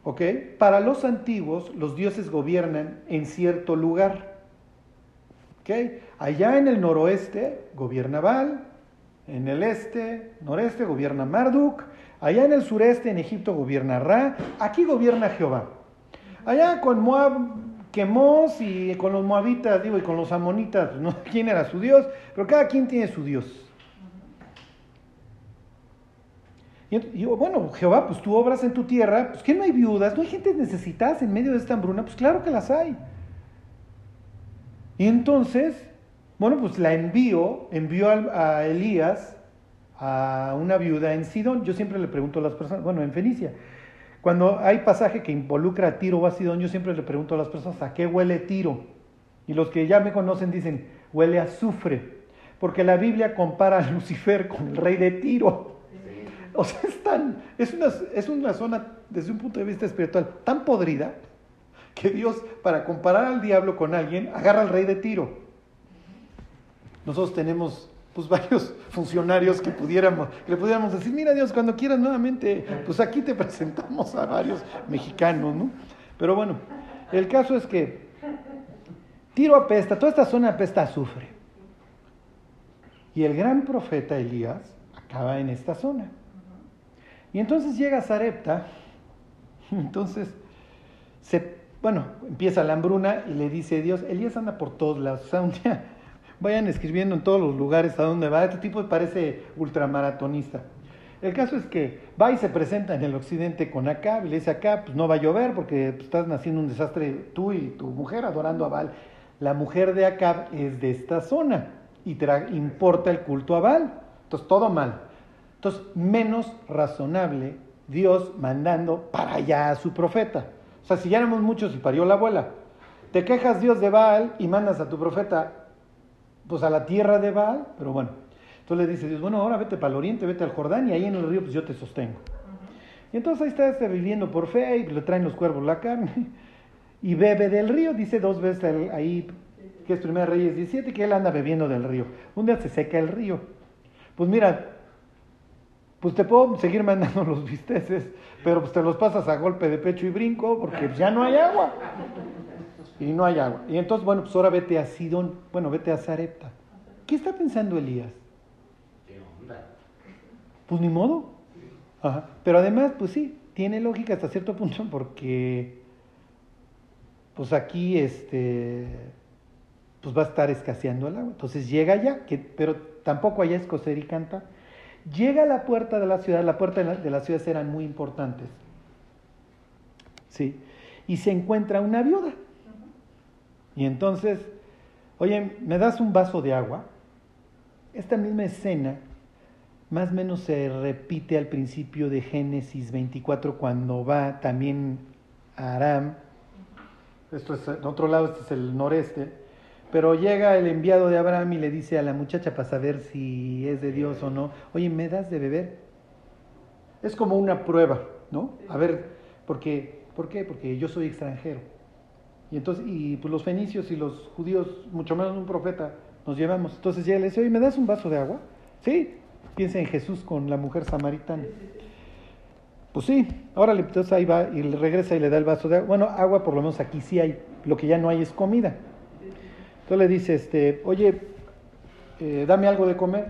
S1: ¿Ok? Para los antiguos, los dioses gobiernan en cierto lugar. ¿Ok? Allá en el noroeste gobierna Baal, en el este, noreste gobierna Marduk, allá en el sureste, en Egipto gobierna Ra, aquí gobierna Jehová. Allá con Moab, Quemos y con los moabitas, digo, y con los amonitas, no quién era su Dios, pero cada quien tiene su Dios. Y, bueno, Jehová, pues tú obras en tu tierra, pues que no hay viudas, no hay gente necesitada en medio de esta hambruna, pues claro que las hay. Y entonces, bueno, pues la envió, envió a, Elías a una viuda en Sidón. Yo siempre le pregunto a las personas, bueno, en Fenicia, cuando hay pasaje que involucra a Tiro o a Sidón, yo siempre le pregunto a las personas, ¿a qué huele Tiro? Y los que ya me conocen dicen, huele a azufre, porque la Biblia compara a Lucifer con el rey de Tiro. O sea, es, tan, es, una, es una zona, desde un punto de vista espiritual, tan podrida que Dios, para comparar al diablo con alguien, agarra al rey de Tiro. Nosotros tenemos pues varios funcionarios que pudiéramos, que le pudiéramos decir, mira Dios, cuando quieras nuevamente, pues aquí te presentamos a varios mexicanos, ¿no? Pero bueno, el caso es que Tiro apesta, toda esta zona apesta azufre. Y el gran profeta Elías acaba en esta zona. Y entonces llega Zarepta, entonces se, bueno, empieza la hambruna y le dice Dios, Elías anda por todos lados, o sea, un día vayan escribiendo en todos los lugares a dónde va, este tipo parece ultramaratonista. El caso es que va y se presenta en el occidente con Acab y le dice acá, pues no va a llover porque pues, estás haciendo un desastre tú y tu mujer adorando a Baal. La mujer de Acab es de esta zona y importa el culto a Baal. Entonces todo mal. Entonces, menos razonable Dios mandando para allá a su profeta. O sea, si ya éramos muchos y parió la abuela, te quejas Dios de Baal y mandas a tu profeta pues a la tierra de Baal, pero bueno. Entonces le dice Dios, bueno, ahora vete para el oriente, vete al Jordán y ahí en el río pues yo te sostengo. Y entonces ahí está este viviendo por fe y le traen los cuervos la carne y bebe del río, dice dos veces ahí, que es Primera Reyes 17, que él anda bebiendo del río. Un día se seca el río. Pues mira, pues te puedo seguir mandando los bisteces, pero pues te los pasas a golpe de pecho y brinco porque ya no hay agua. Y no hay agua. Y entonces, bueno, pues ahora vete a Sidón, bueno, vete a Zarepta. ¿Qué está pensando Elías?
S3: ¿Qué onda?
S1: Pues ni modo. Ajá. Pero además, pues sí, tiene lógica hasta cierto punto porque, pues aquí, este, pues va a estar escaseando el agua. Entonces llega allá, que, pero tampoco allá es coser y cantar. Llega a la puerta de la ciudad, la puerta de la, ciudad eran muy importantes. ¿Sí? Y se encuentra una viuda. Y entonces, oye, ¿me das un vaso de agua? Esta misma escena más o menos se repite al principio de Génesis 24 cuando va también a Aram. Esto es en otro lado, este es el noreste pero llega el enviado de Abraham y le dice a la muchacha para saber si es de Dios o no, oye, ¿me das de beber? Es como una prueba, ¿no? A ver, porque, ¿por qué? Porque yo soy extranjero. Y entonces, y pues los fenicios y los judíos, mucho menos un profeta, nos llevamos. Entonces llega y le dice, oye, ¿me das un vaso de agua? Sí, piensa en Jesús con la mujer samaritana. Pues sí, ahora entonces ahí va y regresa y le da el vaso de agua. Bueno, agua por lo menos aquí sí hay, lo que ya no hay es comida. Entonces le dice, este, oye, eh, dame algo de comer.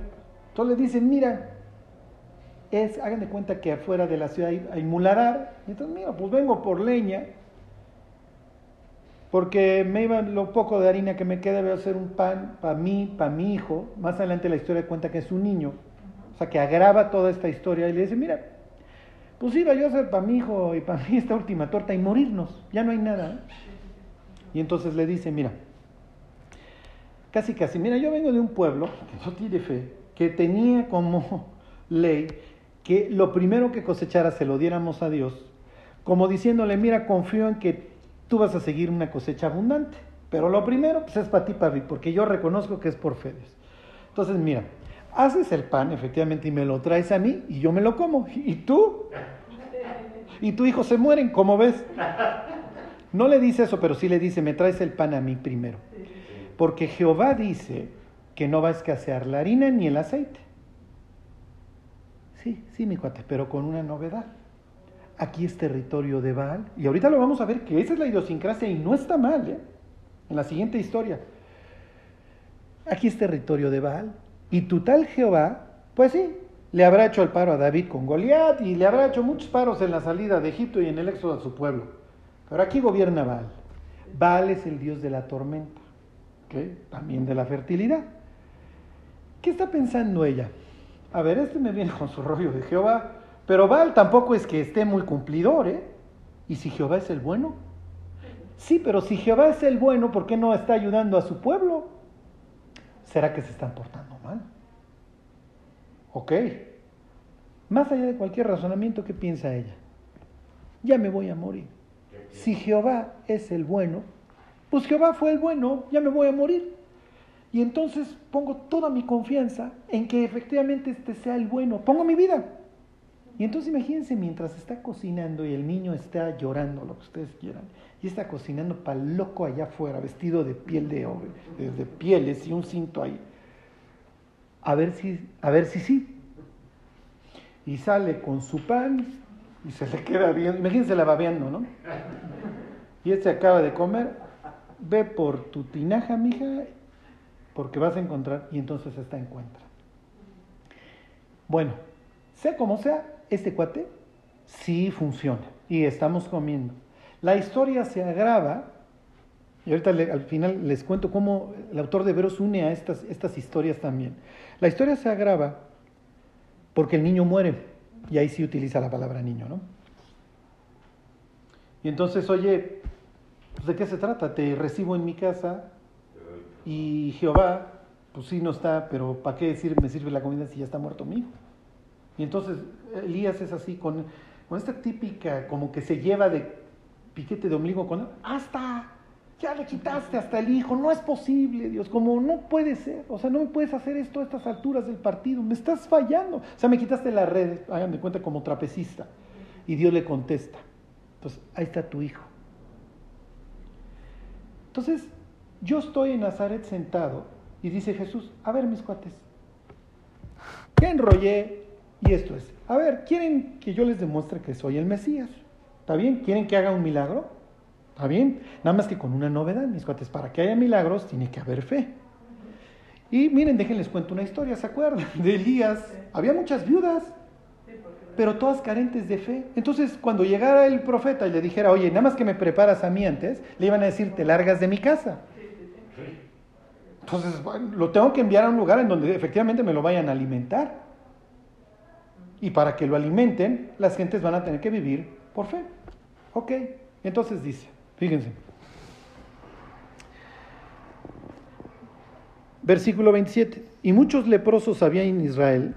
S1: Entonces le dice, mira, es, hagan de cuenta que afuera de la ciudad hay, hay mularar. entonces, mira, pues vengo por leña, porque me iba lo poco de harina que me queda, voy a hacer un pan para mí, para mi hijo. Más adelante la historia cuenta que es un niño, o sea, que agrava toda esta historia y le dice, mira, pues iba yo a hacer para mi hijo y para mí esta última torta y morirnos, ya no hay nada. Y entonces le dice, mira, casi casi, mira, yo vengo de un pueblo que no tiene fe, que tenía como ley que lo primero que cosechara se lo diéramos a Dios, como diciéndole, mira, confío en que tú vas a seguir una cosecha abundante, pero lo primero pues, es para ti, para mí, porque yo reconozco que es por fe. Entonces, mira, haces el pan, efectivamente, y me lo traes a mí, y yo me lo como, y tú, y tu hijo se mueren, ¿cómo ves? No le dice eso, pero sí le dice, me traes el pan a mí primero. Porque Jehová dice que no va a escasear la harina ni el aceite. Sí, sí, mi cuate, pero con una novedad. Aquí es territorio de Baal. Y ahorita lo vamos a ver que esa es la idiosincrasia y no está mal, ¿eh? En la siguiente historia. Aquí es territorio de Baal. Y tu tal Jehová, pues sí, le habrá hecho el paro a David con Goliat y le habrá hecho muchos paros en la salida de Egipto y en el éxodo a su pueblo. Pero aquí gobierna Baal. Baal es el dios de la tormenta, también de la fertilidad. ¿Qué está pensando ella? A ver, este me viene con su rollo de Jehová, pero Baal tampoco es que esté muy cumplidor, ¿eh? ¿Y si Jehová es el bueno? Sí, pero si Jehová es el bueno, ¿por qué no está ayudando a su pueblo? ¿Será que se están portando mal? Ok. Más allá de cualquier razonamiento, ¿qué piensa ella? Ya me voy a morir. Si Jehová es el bueno, pues Jehová fue el bueno, ya me voy a morir. Y entonces pongo toda mi confianza en que efectivamente este sea el bueno. Pongo mi vida. Y entonces imagínense mientras está cocinando y el niño está llorando, lo que ustedes quieran, y está cocinando para loco allá afuera, vestido de piel de, de, de pieles y un cinto ahí. A ver si, a ver si sí. Y sale con su pan y se le queda bien. Imagínense la babeando, ¿no? Y este acaba de comer. Ve por tu tinaja, mija, porque vas a encontrar. Y entonces esta encuentra. Bueno, sea como sea, este cuate sí funciona. Y estamos comiendo. La historia se agrava. Y ahorita al final les cuento cómo el autor de Veros une a estas, estas historias también. La historia se agrava porque el niño muere. Y ahí sí utiliza la palabra niño, ¿no? Y entonces, oye, pues, ¿de qué se trata? Te recibo en mi casa y Jehová, pues sí no está, pero ¿para qué decir me sirve la comida si ya está muerto mi hijo? Y entonces Elías es así, con, con esta típica, como que se lleva de piquete de ombligo con, hasta, ya le quitaste hasta el hijo, no es posible, Dios, como no puede ser, o sea, no me puedes hacer esto a estas alturas del partido, me estás fallando, o sea, me quitaste la red, hagan de cuenta como trapecista, y Dios le contesta, entonces, ahí está tu hijo. Entonces, yo estoy en Nazaret sentado y dice Jesús, a ver mis cuates, ¿qué enrollé? Y esto es, a ver, ¿quieren que yo les demuestre que soy el Mesías? ¿Está bien? ¿Quieren que haga un milagro? ¿Está bien? Nada más que con una novedad, mis cuates, para que haya milagros tiene que haber fe. Y miren, déjenles cuento una historia, ¿se acuerdan? De Elías. Había muchas viudas, pero todas carentes de fe. Entonces, cuando llegara el profeta y le dijera, oye, nada más que me preparas a mí antes, le iban a decir, te largas de mi casa. Entonces, lo tengo que enviar a un lugar en donde efectivamente me lo vayan a alimentar. Y para que lo alimenten, las gentes van a tener que vivir por fe. Ok, entonces dice, fíjense. Versículo 27. Y muchos leprosos había en Israel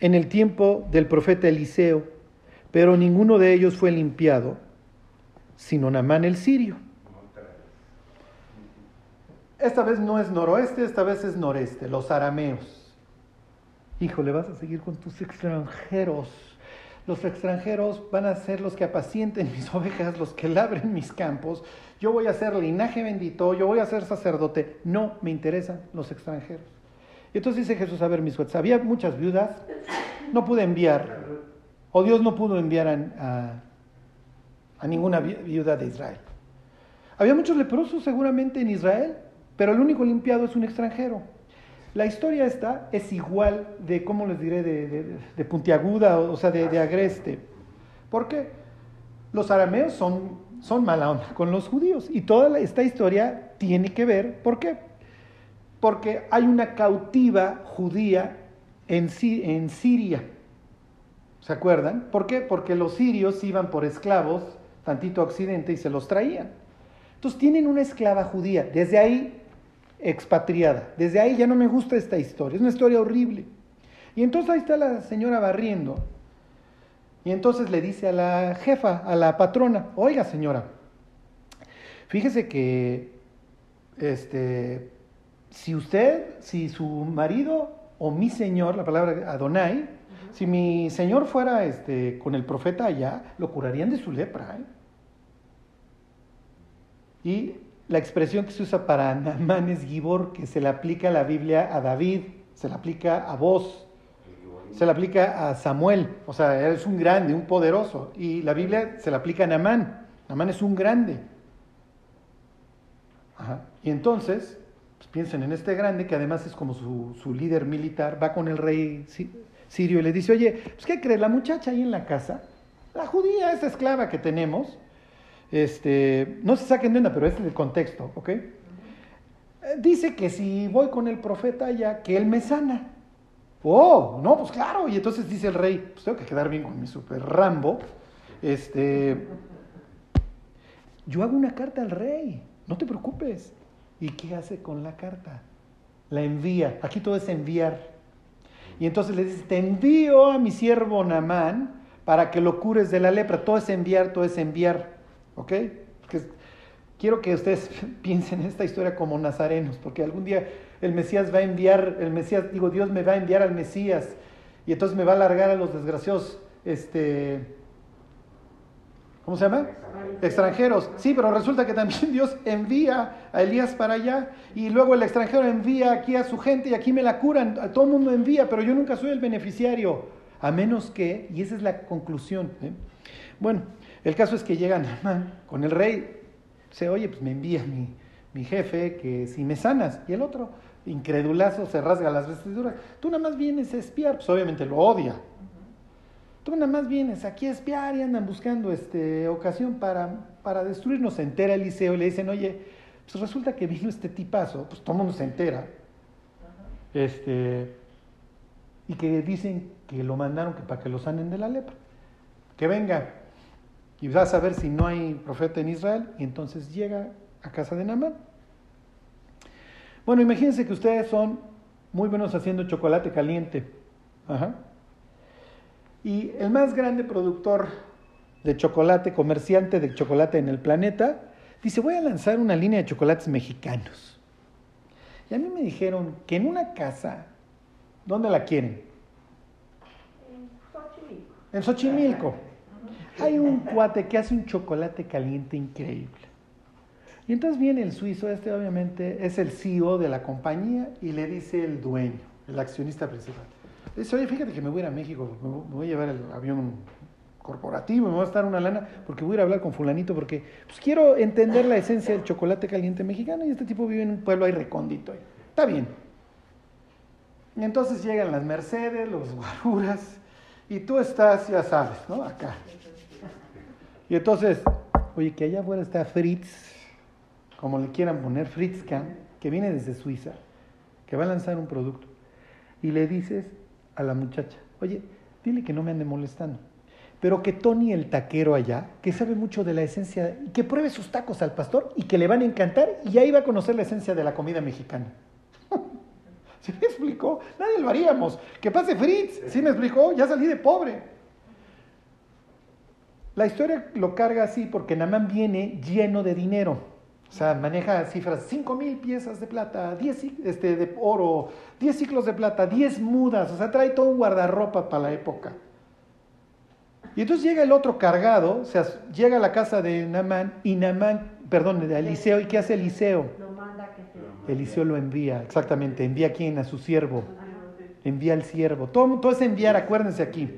S1: en el tiempo del profeta Eliseo, pero ninguno de ellos fue limpiado, sino Namán el sirio. Esta vez no es noroeste, esta vez es noreste, los arameos. Híjole, vas a seguir con tus extranjeros. Los extranjeros van a ser los que apacienten mis ovejas, los que labren mis campos. Yo voy a ser linaje bendito, yo voy a ser sacerdote. No me interesan los extranjeros. Y entonces dice Jesús, a ver, mis suetes, había muchas viudas, no pude enviar, o Dios no pudo enviar a, ninguna viuda de Israel. Había muchos leprosos seguramente en Israel, pero el único limpiado es un extranjero. La historia esta es igual de, ¿cómo les diré?, de, de, puntiaguda, o, sea, de, agreste. ¿Por qué? Los arameos son, son mala onda con los judíos y toda esta historia tiene que ver, ¿por qué? porque hay una cautiva judía en, en Siria. ¿Se acuerdan? ¿Por qué? Porque los sirios iban por esclavos tantito a Occidente y se los traían. Entonces tienen una esclava judía, desde ahí expatriada. Desde ahí ya no me gusta esta historia, es una historia horrible. Y entonces ahí está la señora barriendo. Y entonces le dice a la jefa, a la patrona, oiga señora, fíjese que este, si usted, si su marido o mi señor, la palabra Adonai, si mi señor fuera este, con el profeta allá, lo curarían de su lepra. ¿eh? Y la expresión que se usa para Namán es Gibor, que se le aplica la Biblia a David, se le aplica a vos. se le aplica a Samuel, o sea, es un grande, un poderoso. Y la Biblia se le aplica a Naamán. Naamán es un grande. Ajá. Y entonces, pues piensen en este grande, que además es como su, su líder militar, va con el rey si- sirio y le dice, oye, pues ¿qué crees? La muchacha ahí en la casa, la judía, esta esclava que tenemos, este, no se saquen de onda, pero este es el contexto, ¿ok? Dice que si voy con el profeta allá, que él me sana. Oh, no, pues claro. Y entonces dice el rey, pues tengo que quedar bien con mi super Rambo. Este, yo hago una carta al rey, no te preocupes. ¿Y qué hace con la carta? La envía. Aquí todo es enviar. Y entonces le dice, te envío a mi siervo Namán para que lo cures de la lepra. Todo es enviar, todo es enviar. ¿Ok? Quiero que ustedes piensen en esta historia como nazarenos, porque algún día el Mesías va a enviar, el Mesías, digo, Dios me va a enviar al Mesías y entonces me va a largar a los desgraciados, este, ¿cómo se llama? Extranjeros. Sí, pero resulta que también Dios envía a Elías para allá y luego el extranjero envía aquí a su gente y aquí me la curan. A todo el mundo envía, pero yo nunca soy el beneficiario. A menos que, y esa es la conclusión. ¿eh? Bueno, el caso es que llega Naamán con el rey. Dice, oye, pues me envía mi, mi jefe que si me sanas. Y el otro, incredulazo, se rasga las vestiduras. Tú nada más vienes a espiar, pues obviamente lo odia. Tú nada más vienes aquí a espiar y andan buscando este, ocasión para, para destruirnos. Se entera Eliseo y le dicen, oye, pues resulta que vino este tipazo, pues todo el mundo se entera. Este, y que dicen que lo mandaron que para que lo sanen de la lepra. Que venga y vas a ver si no hay profeta en Israel. Y entonces llega a casa de Namán. Bueno, imagínense que ustedes son muy buenos haciendo chocolate caliente. Ajá. Y el más grande productor de chocolate, comerciante de chocolate en el planeta, dice, voy a lanzar una línea de chocolates mexicanos. Y a mí me dijeron que en una casa, ¿dónde la quieren?
S2: Xochimilco.
S1: En Xochimilco. Hay un cuate que hace un chocolate caliente increíble. Y entonces viene el suizo, este obviamente es el CEO de la compañía, y le dice el dueño, el accionista principal. Dice, oye, fíjate que me voy a ir a México, me voy a llevar el avión corporativo, me voy a estar una lana, porque voy a ir a hablar con fulanito, porque pues, quiero entender la esencia del chocolate caliente mexicano, y este tipo vive en un pueblo ahí recóndito. Está bien. Y entonces llegan las Mercedes, los guaruras, y tú estás, ya sabes, ¿no? Acá. Y entonces, oye, que allá afuera está Fritz, como le quieran poner, Fritzkan, que viene desde Suiza, que va a lanzar un producto. Y le dices a la muchacha, oye, dile que no me ande molestando. Pero que Tony, el taquero allá, que sabe mucho de la esencia, que pruebe sus tacos al pastor y que le van a encantar y ahí va a conocer la esencia de la comida mexicana. ¿Sí me explicó? Nadie lo haríamos. Que pase Fritz. ¿Sí me explicó? Ya salí de pobre. La historia lo carga así porque Namán viene lleno de dinero. O sea, maneja cifras, 5 mil piezas de plata, 10 ci- este, de oro, 10 ciclos de plata, 10 mudas. O sea, trae todo un guardarropa para la época. Y entonces llega el otro cargado, o sea, llega a la casa de Namán y Namán, perdón, de Eliseo. ¿Y qué hace Eliseo?
S2: Lo manda que se...
S1: Eliseo lo envía, exactamente, envía a quién, a su siervo, envía al siervo, todo, todo es enviar, acuérdense aquí.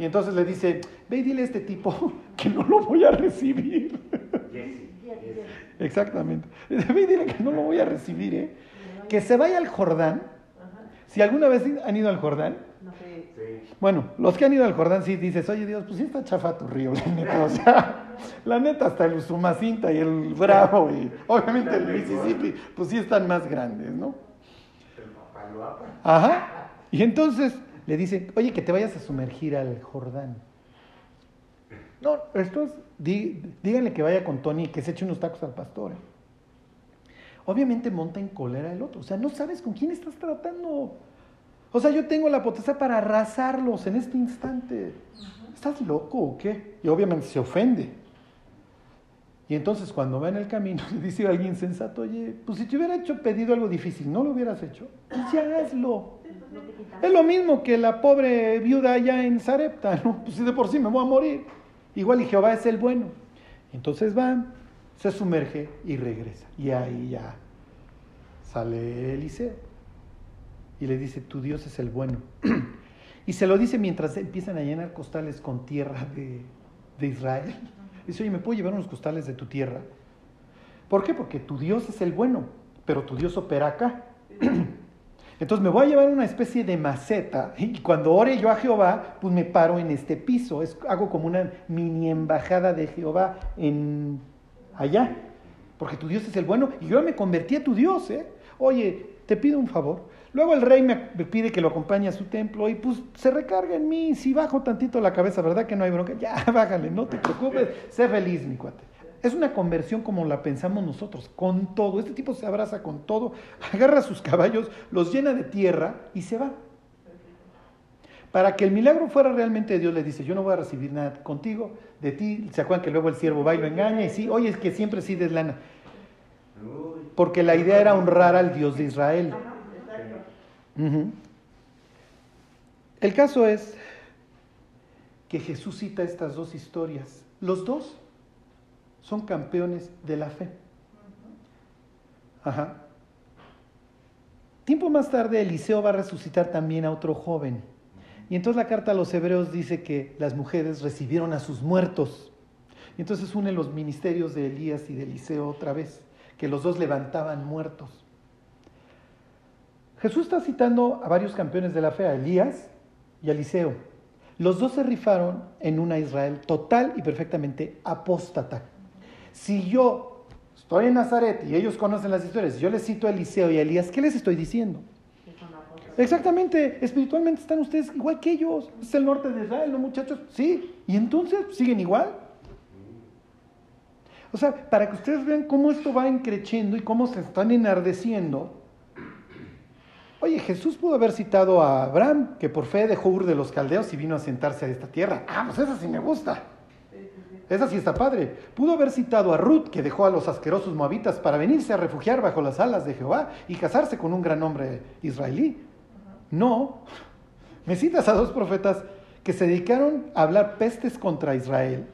S1: Y entonces le dice, ve y dile a este tipo que no lo voy a recibir.
S3: Jesse, Jesse.
S1: Exactamente. Ve y dile que no lo voy a recibir, ¿eh? Que se vaya al Jordán. Si alguna vez han ido al Jordán,
S2: No sé.
S3: Sí.
S1: bueno, los que han ido al Jordán sí dices, oye Dios, pues sí está chafa tu río, la neta, o sea, la neta hasta el Usumacinta y el Bravo y obviamente el Mississippi, pues sí están más grandes, ¿no?
S3: El papaloapa.
S1: Ajá. Y entonces le dice, oye, que te vayas a sumergir al Jordán. No, esto es, dí- díganle que vaya con Tony y que se eche unos tacos al pastor. ¿eh? Obviamente monta en cólera el otro. O sea, no sabes con quién estás tratando. O sea, yo tengo la potestad para arrasarlos en este instante. ¿Estás loco o qué? Y obviamente se ofende. Y entonces cuando va en el camino le dice a alguien sensato, oye, pues si te hubiera hecho pedido algo difícil, ¿no lo hubieras hecho? Pues ya hazlo. Es lo mismo que la pobre viuda allá en Sarepta, ¿no? Pues si de por sí me voy a morir. Igual y Jehová es el bueno. Entonces va, se sumerge y regresa. Y ahí ya sale Eliseo. Y le dice, tu Dios es el bueno. Y se lo dice mientras empiezan a llenar costales con tierra de, de Israel. Dice, oye, ¿me puedo llevar unos costales de tu tierra? ¿Por qué? Porque tu Dios es el bueno, pero tu Dios opera acá. Entonces me voy a llevar una especie de maceta y cuando ore yo a Jehová, pues me paro en este piso. Es, hago como una mini embajada de Jehová en allá. Porque tu Dios es el bueno y yo me convertí a tu Dios. ¿eh? Oye, te pido un favor. Luego el rey me pide que lo acompañe a su templo y pues se recarga en mí. Si bajo tantito la cabeza, ¿verdad que no hay bronca? Ya, bájale, no te preocupes. Sé feliz, mi cuate. Es una conversión como la pensamos nosotros, con todo. Este tipo se abraza con todo, agarra sus caballos, los llena de tierra y se va. Para que el milagro fuera realmente de Dios, le dice, yo no voy a recibir nada contigo, de ti. ¿Se acuerdan que luego el siervo va y lo engaña? Y sí, oye, es que siempre sí des lana. Porque la idea era honrar al Dios de Israel. El caso es que Jesús cita estas dos historias. Los dos son campeones de la fe. Ajá. Tiempo más tarde, Eliseo va a resucitar también a otro joven. Y entonces la carta a los hebreos dice que las mujeres recibieron a sus muertos. Y entonces une los ministerios de Elías y de Eliseo otra vez, que los dos levantaban muertos. Jesús está citando a varios campeones de la fe, a Elías y a Eliseo. Los dos se rifaron en una Israel total y perfectamente apóstata. Si yo estoy en Nazaret y ellos conocen las historias, yo les cito a Eliseo y a Elías, ¿qué les estoy diciendo? Exactamente, espiritualmente están ustedes igual que ellos. Es el norte de Israel, ¿no, muchachos? Sí. ¿Y entonces siguen igual? O sea, para que ustedes vean cómo esto va increciendo y cómo se están enardeciendo. Oye, Jesús pudo haber citado a Abraham, que por fe dejó Ur de los caldeos y vino a sentarse a esta tierra. Ah, pues esa sí me gusta. Esa sí está padre. Pudo haber citado a Ruth, que dejó a los asquerosos moabitas para venirse a refugiar bajo las alas de Jehová y casarse con un gran hombre israelí. No. Me citas a dos profetas que se dedicaron a hablar pestes contra Israel.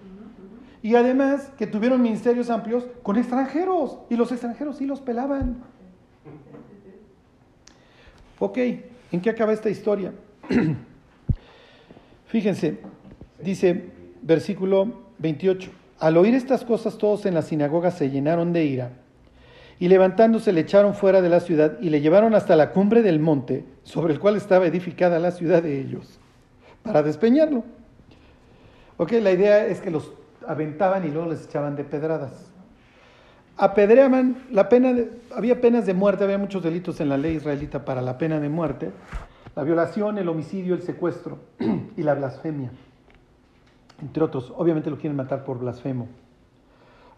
S1: Y además que tuvieron ministerios amplios con extranjeros. Y los extranjeros sí los pelaban. Ok, ¿en qué acaba esta historia? Fíjense, dice versículo 28. Al oír estas cosas todos en la sinagoga se llenaron de ira y levantándose le echaron fuera de la ciudad y le llevaron hasta la cumbre del monte sobre el cual estaba edificada la ciudad de ellos para despeñarlo. Ok, la idea es que los aventaban y luego les echaban de pedradas. Apedreaban, la pena había penas de muerte, había muchos delitos en la ley israelita para la pena de muerte, la violación, el homicidio, el secuestro y la blasfemia entre otros. Obviamente lo quieren matar por blasfemo.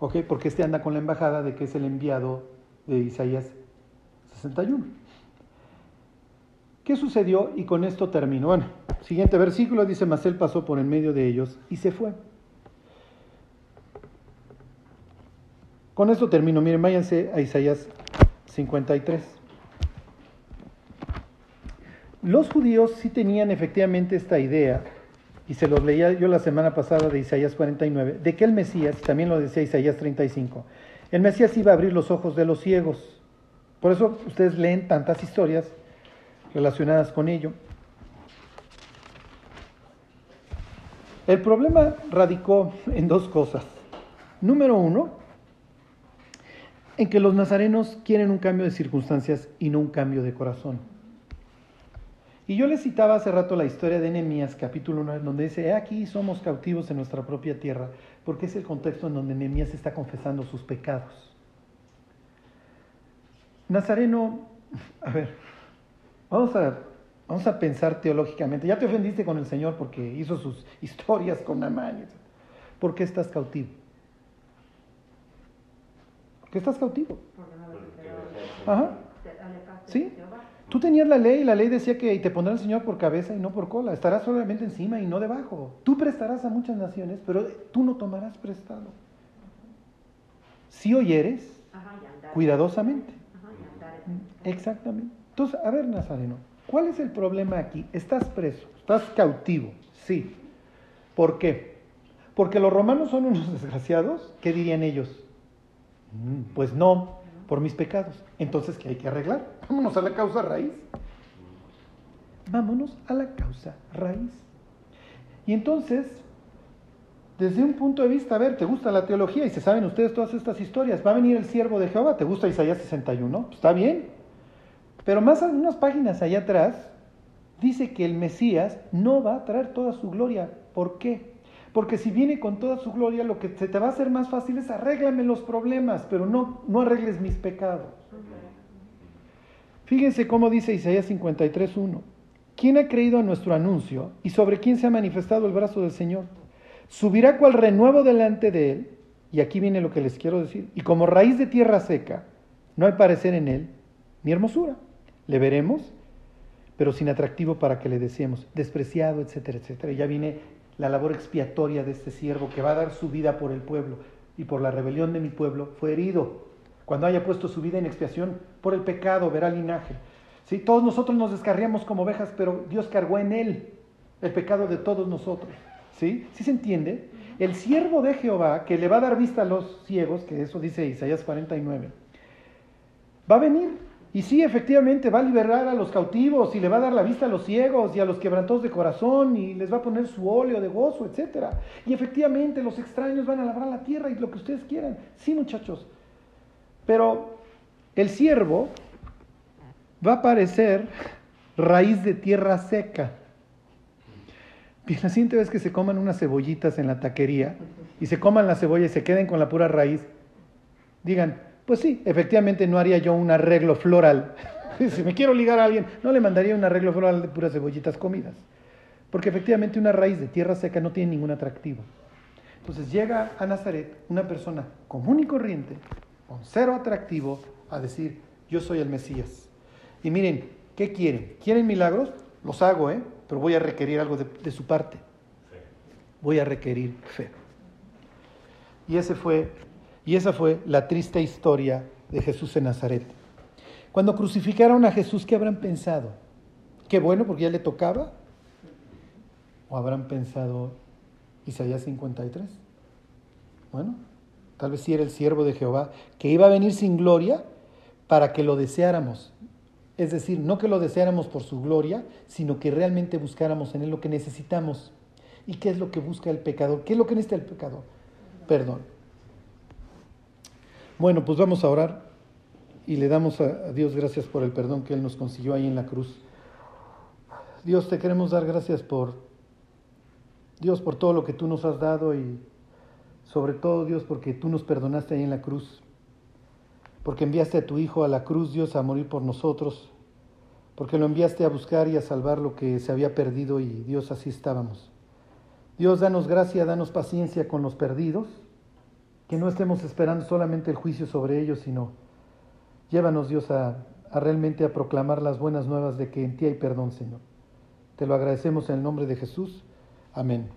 S1: ¿Ok? Porque este anda con la embajada de que es el enviado de Isaías 61. ¿Qué sucedió? Y con esto terminó. Bueno, siguiente versículo dice, mas él pasó por en medio de ellos y se fue. Con esto termino. Miren, váyanse a Isaías 53. Los judíos sí tenían efectivamente esta idea y se los leía yo la semana pasada de Isaías 49, de que el Mesías, también lo decía Isaías 35, el Mesías iba a abrir los ojos de los ciegos. Por eso ustedes leen tantas historias relacionadas con ello. El problema radicó en dos cosas. Número uno, en que los nazarenos quieren un cambio de circunstancias y no un cambio de corazón. Y yo les citaba hace rato la historia de Nehemías, capítulo 9, donde dice, aquí somos cautivos en nuestra propia tierra, porque es el contexto en donde Nehemías está confesando sus pecados. Nazareno, a ver, vamos a, vamos a pensar teológicamente. Ya te ofendiste con el Señor porque hizo sus historias con Namán. ¿Por qué estás cautivo? ¿Por qué estás cautivo? Ajá. ¿Sí? Tú tenías la ley y la ley decía que te pondrá el Señor por cabeza y no por cola. Estarás solamente encima y no debajo. Tú prestarás a muchas naciones, pero tú no tomarás prestado. Si oyeres, cuidadosamente. Exactamente. Entonces, a ver, Nazareno, ¿cuál es el problema aquí? Estás preso, estás cautivo, sí. ¿Por qué? Porque los romanos son unos desgraciados. ¿Qué dirían ellos? Mm, pues no, por mis pecados. Entonces, ¿qué hay que arreglar? Vámonos a la causa raíz. Vámonos a la causa raíz. Y entonces, desde un punto de vista, a ver, ¿te gusta la teología? Y se saben ustedes todas estas historias. Va a venir el siervo de Jehová, ¿te gusta Isaías 61? Pues está bien. Pero más unas páginas allá atrás, dice que el Mesías no va a traer toda su gloria. ¿Por qué? Porque si viene con toda su gloria, lo que se te va a hacer más fácil es arréglame los problemas, pero no, no arregles mis pecados. Fíjense cómo dice Isaías 53.1. ¿Quién ha creído a nuestro anuncio y sobre quién se ha manifestado el brazo del Señor? Subirá cual renuevo delante de él, y aquí viene lo que les quiero decir, y como raíz de tierra seca, no hay parecer en él ni hermosura. Le veremos, pero sin atractivo para que le deseemos, despreciado, etcétera, etcétera. Ya viene la labor expiatoria de este siervo que va a dar su vida por el pueblo y por la rebelión de mi pueblo fue herido. Cuando haya puesto su vida en expiación por el pecado, verá linaje. ¿Sí? Todos nosotros nos descarriamos como ovejas, pero Dios cargó en él el pecado de todos nosotros. ¿Sí? ¿Sí se entiende? El siervo de Jehová, que le va a dar vista a los ciegos, que eso dice Isaías 49, va a venir y sí, efectivamente, va a liberar a los cautivos y le va a dar la vista a los ciegos y a los quebrantados de corazón y les va a poner su óleo de gozo, etc. Y efectivamente, los extraños van a labrar la tierra y lo que ustedes quieran. Sí, muchachos. Pero el siervo va a parecer raíz de tierra seca. Bien, la siguiente vez que se coman unas cebollitas en la taquería y se coman la cebolla y se queden con la pura raíz, digan, pues sí, efectivamente no haría yo un arreglo floral. si me quiero ligar a alguien, no le mandaría un arreglo floral de puras cebollitas comidas. Porque efectivamente una raíz de tierra seca no tiene ningún atractivo. Entonces llega a Nazaret una persona común y corriente, con cero atractivo, a decir, yo soy el Mesías. Y miren, ¿qué quieren? ¿Quieren milagros? Los hago, ¿eh? Pero voy a requerir algo de, de su parte. Voy a requerir fe. Y ese fue y esa fue la triste historia de Jesús en Nazaret. Cuando crucificaron a Jesús, ¿qué habrán pensado? Qué bueno porque ya le tocaba. ¿O habrán pensado Isaías 53? Bueno, tal vez sí era el siervo de Jehová, que iba a venir sin gloria para que lo deseáramos. Es decir, no que lo deseáramos por su gloria, sino que realmente buscáramos en él lo que necesitamos. ¿Y qué es lo que busca el pecador? ¿Qué es lo que necesita el pecador? Perdón. Bueno, pues vamos a orar y le damos a Dios gracias por el perdón que Él nos consiguió ahí en la cruz. Dios, te queremos dar gracias por, Dios, por todo lo que tú nos has dado y sobre todo, Dios, porque tú nos perdonaste ahí en la cruz, porque enviaste a tu Hijo a la cruz, Dios, a morir por nosotros, porque lo enviaste a buscar y a salvar lo que se había perdido y Dios, así estábamos. Dios, danos gracia, danos paciencia con los perdidos que no estemos esperando solamente el juicio sobre ellos, sino llévanos Dios a, realmente a proclamar las buenas nuevas de que en ti hay perdón, Señor. Te lo agradecemos en el nombre de Jesús. Amén.